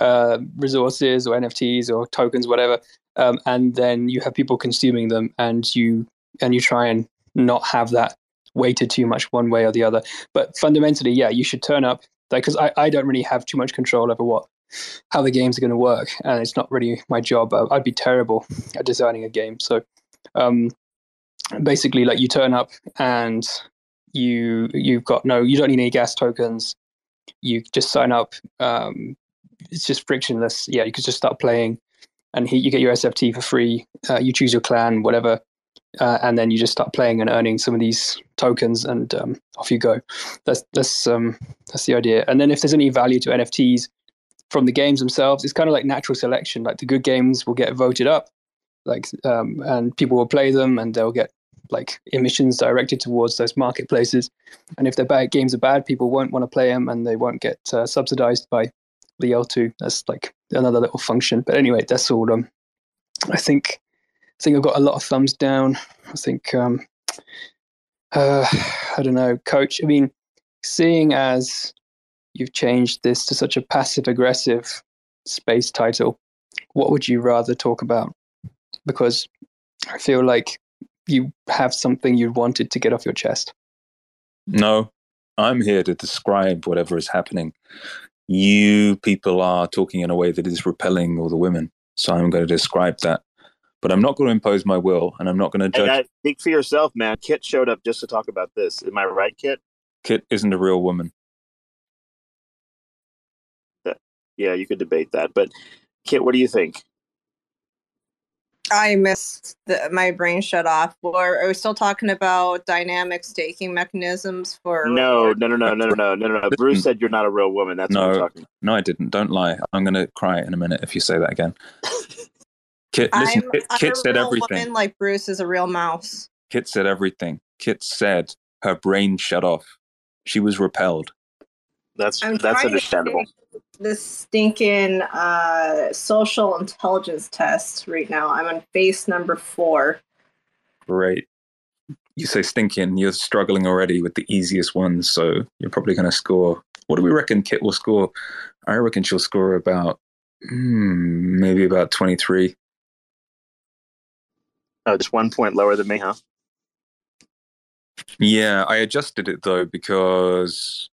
uh, resources or NFTs or tokens, whatever, um, and then you have people consuming them, and you and you try and not have that weighted too much one way or the other. But fundamentally, yeah, you should turn up like because I, I don't really have too much control over what how the games are going to work, and it's not really my job. I'd be terrible at designing a game. So um, basically, like you turn up and you you've got no you don't need any gas tokens. You just sign up. Um, it's just frictionless. Yeah, you could just start playing, and he, you get your SFT for free. Uh, you choose your clan, whatever, uh, and then you just start playing and earning some of these tokens, and um, off you go. That's that's um, that's the idea. And then if there's any value to NFTs from the games themselves, it's kind of like natural selection. Like the good games will get voted up, like um, and people will play them, and they'll get like emissions directed towards those marketplaces. And if their bad games are bad, people won't want to play them, and they won't get uh, subsidized by the L2. That's like another little function. But anyway, that's all. Um, I think I think I've got a lot of thumbs down. I think um, uh, I don't know, coach. I mean, seeing as you've changed this to such a passive aggressive space title, what would you rather talk about? Because I feel like you have something you wanted to get off your chest. No, I'm here to describe whatever is happening. You people are talking in a way that is repelling all the women. So I'm going to describe that. But I'm not going to impose my will and I'm not going to And judge. that, speak for yourself, man. Kit showed up just to talk about this. Am I right, Kit? Kit isn't a real woman. Yeah, you could debate that. But Kit, what do you think? I missed the, my brain shut off. Or are we still talking about dynamic staking mechanisms for? No, no, no, no, no, no, no, no, no. Bruce mm. said you're not a real woman. That's what we're No, talking. no, I didn't. Don't lie. I'm going to cry in a minute if you say that again. Kit, listen, I'm, Kit, I'm Kit said everything. woman like Bruce is a real mouse. Kit said everything. Kit said her brain shut off. She was repelled. That's I'm that's understandable. to this stinking uh, social intelligence test right now. I'm on face number four. Great. You say stinking. You're struggling already with the easiest ones, so you're probably going to score. What do we reckon Kit will score? I reckon she'll score about hmm, maybe about 23. Oh, just one point lower than me, huh? Yeah, I adjusted it though because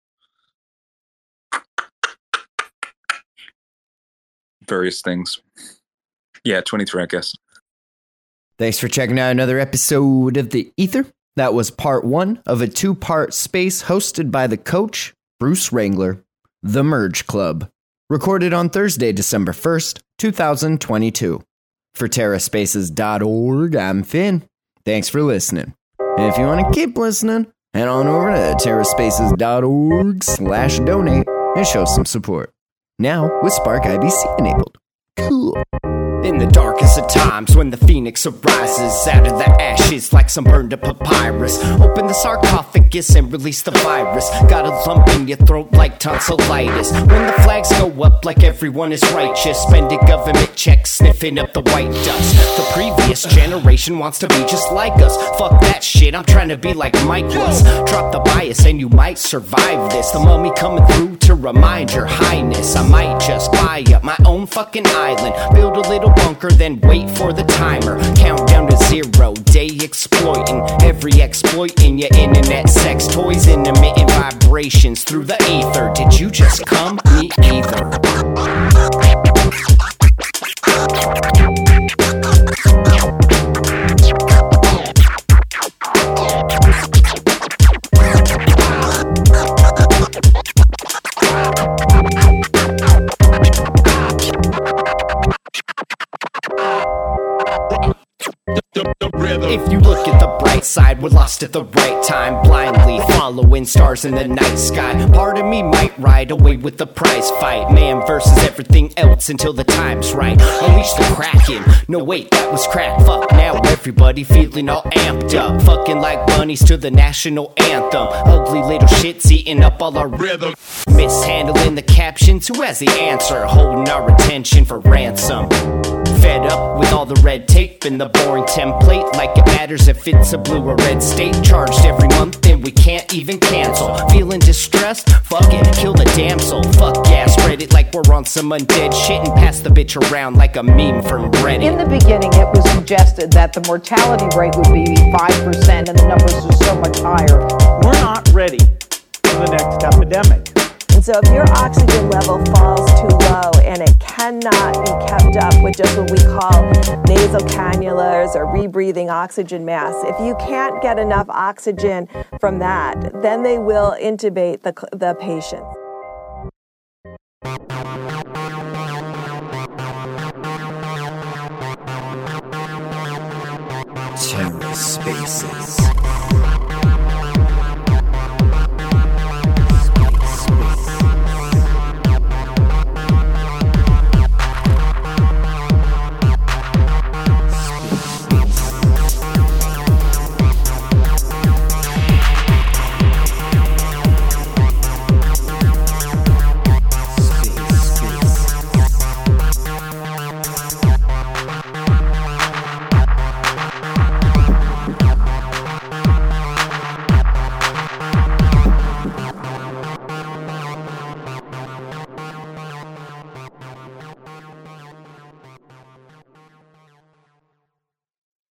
various things. Yeah, 23, I guess. Thanks for checking out another episode of The Ether. That was part one of a two part space hosted by the coach, Bruce Wrangler, The Merge Club. recorded on Thursday, December 1st, 2022. For TerraSpaces.org, I'm Finn. Thanks for listening. And if you want to keep listening, head on over to TerraSpaces.org slash donate and show some support. Now with Spark IBC enabled. Cool. In the darkest of times, when the phoenix arises out of the ashes like some burned up papyrus, open the sarcophagus and release the virus. Got a lump in your throat like tonsillitis. When the flags go up like everyone is righteous, spending government checks, sniffing up the white dust. The previous generation wants to be just like us. Fuck that shit, I'm trying to be like Mike was. Drop the bias and you might survive this. The mummy coming through to remind your highness. I might just buy up my own fucking island, build a little bunker, then wait for the timer. Count down to zero, day exploiting. Every exploit in your internet sex toys, intermittent vibrations through the ether. Did you just come? Me either. Don't. If you look at the bright side, we're lost at the right time, blindly following stars in the night sky. Part of me might ride away with the prize fight, man versus everything else until the time's right. Unleash the kraken. No wait, that was crack. Fuck now, everybody feeling all amped up, fucking like bunnies to the national anthem. Ugly little shits eating up all our rhythm. Mishandling the captions, who has the answer? Holding our attention for ransom. Fed up with all the red tape and the boring template. Like it matters if it's a blue or red state. Charged every month and we can't even cancel. Feeling distressed? Fuck it, kill the damsel. Fuck yeah, spread it like we're on some undead shit and pass the bitch around like a meme from Reddit. In the beginning, it was suggested that the mortality rate would be 5% and the numbers are so much higher. We're not ready for the next epidemic. So if your oxygen level falls too low and it cannot be kept up with just what we call nasal cannulas or rebreathing oxygen masks, if you can't get enough oxygen from that, then they will intubate the, the patient. TerraSpaces.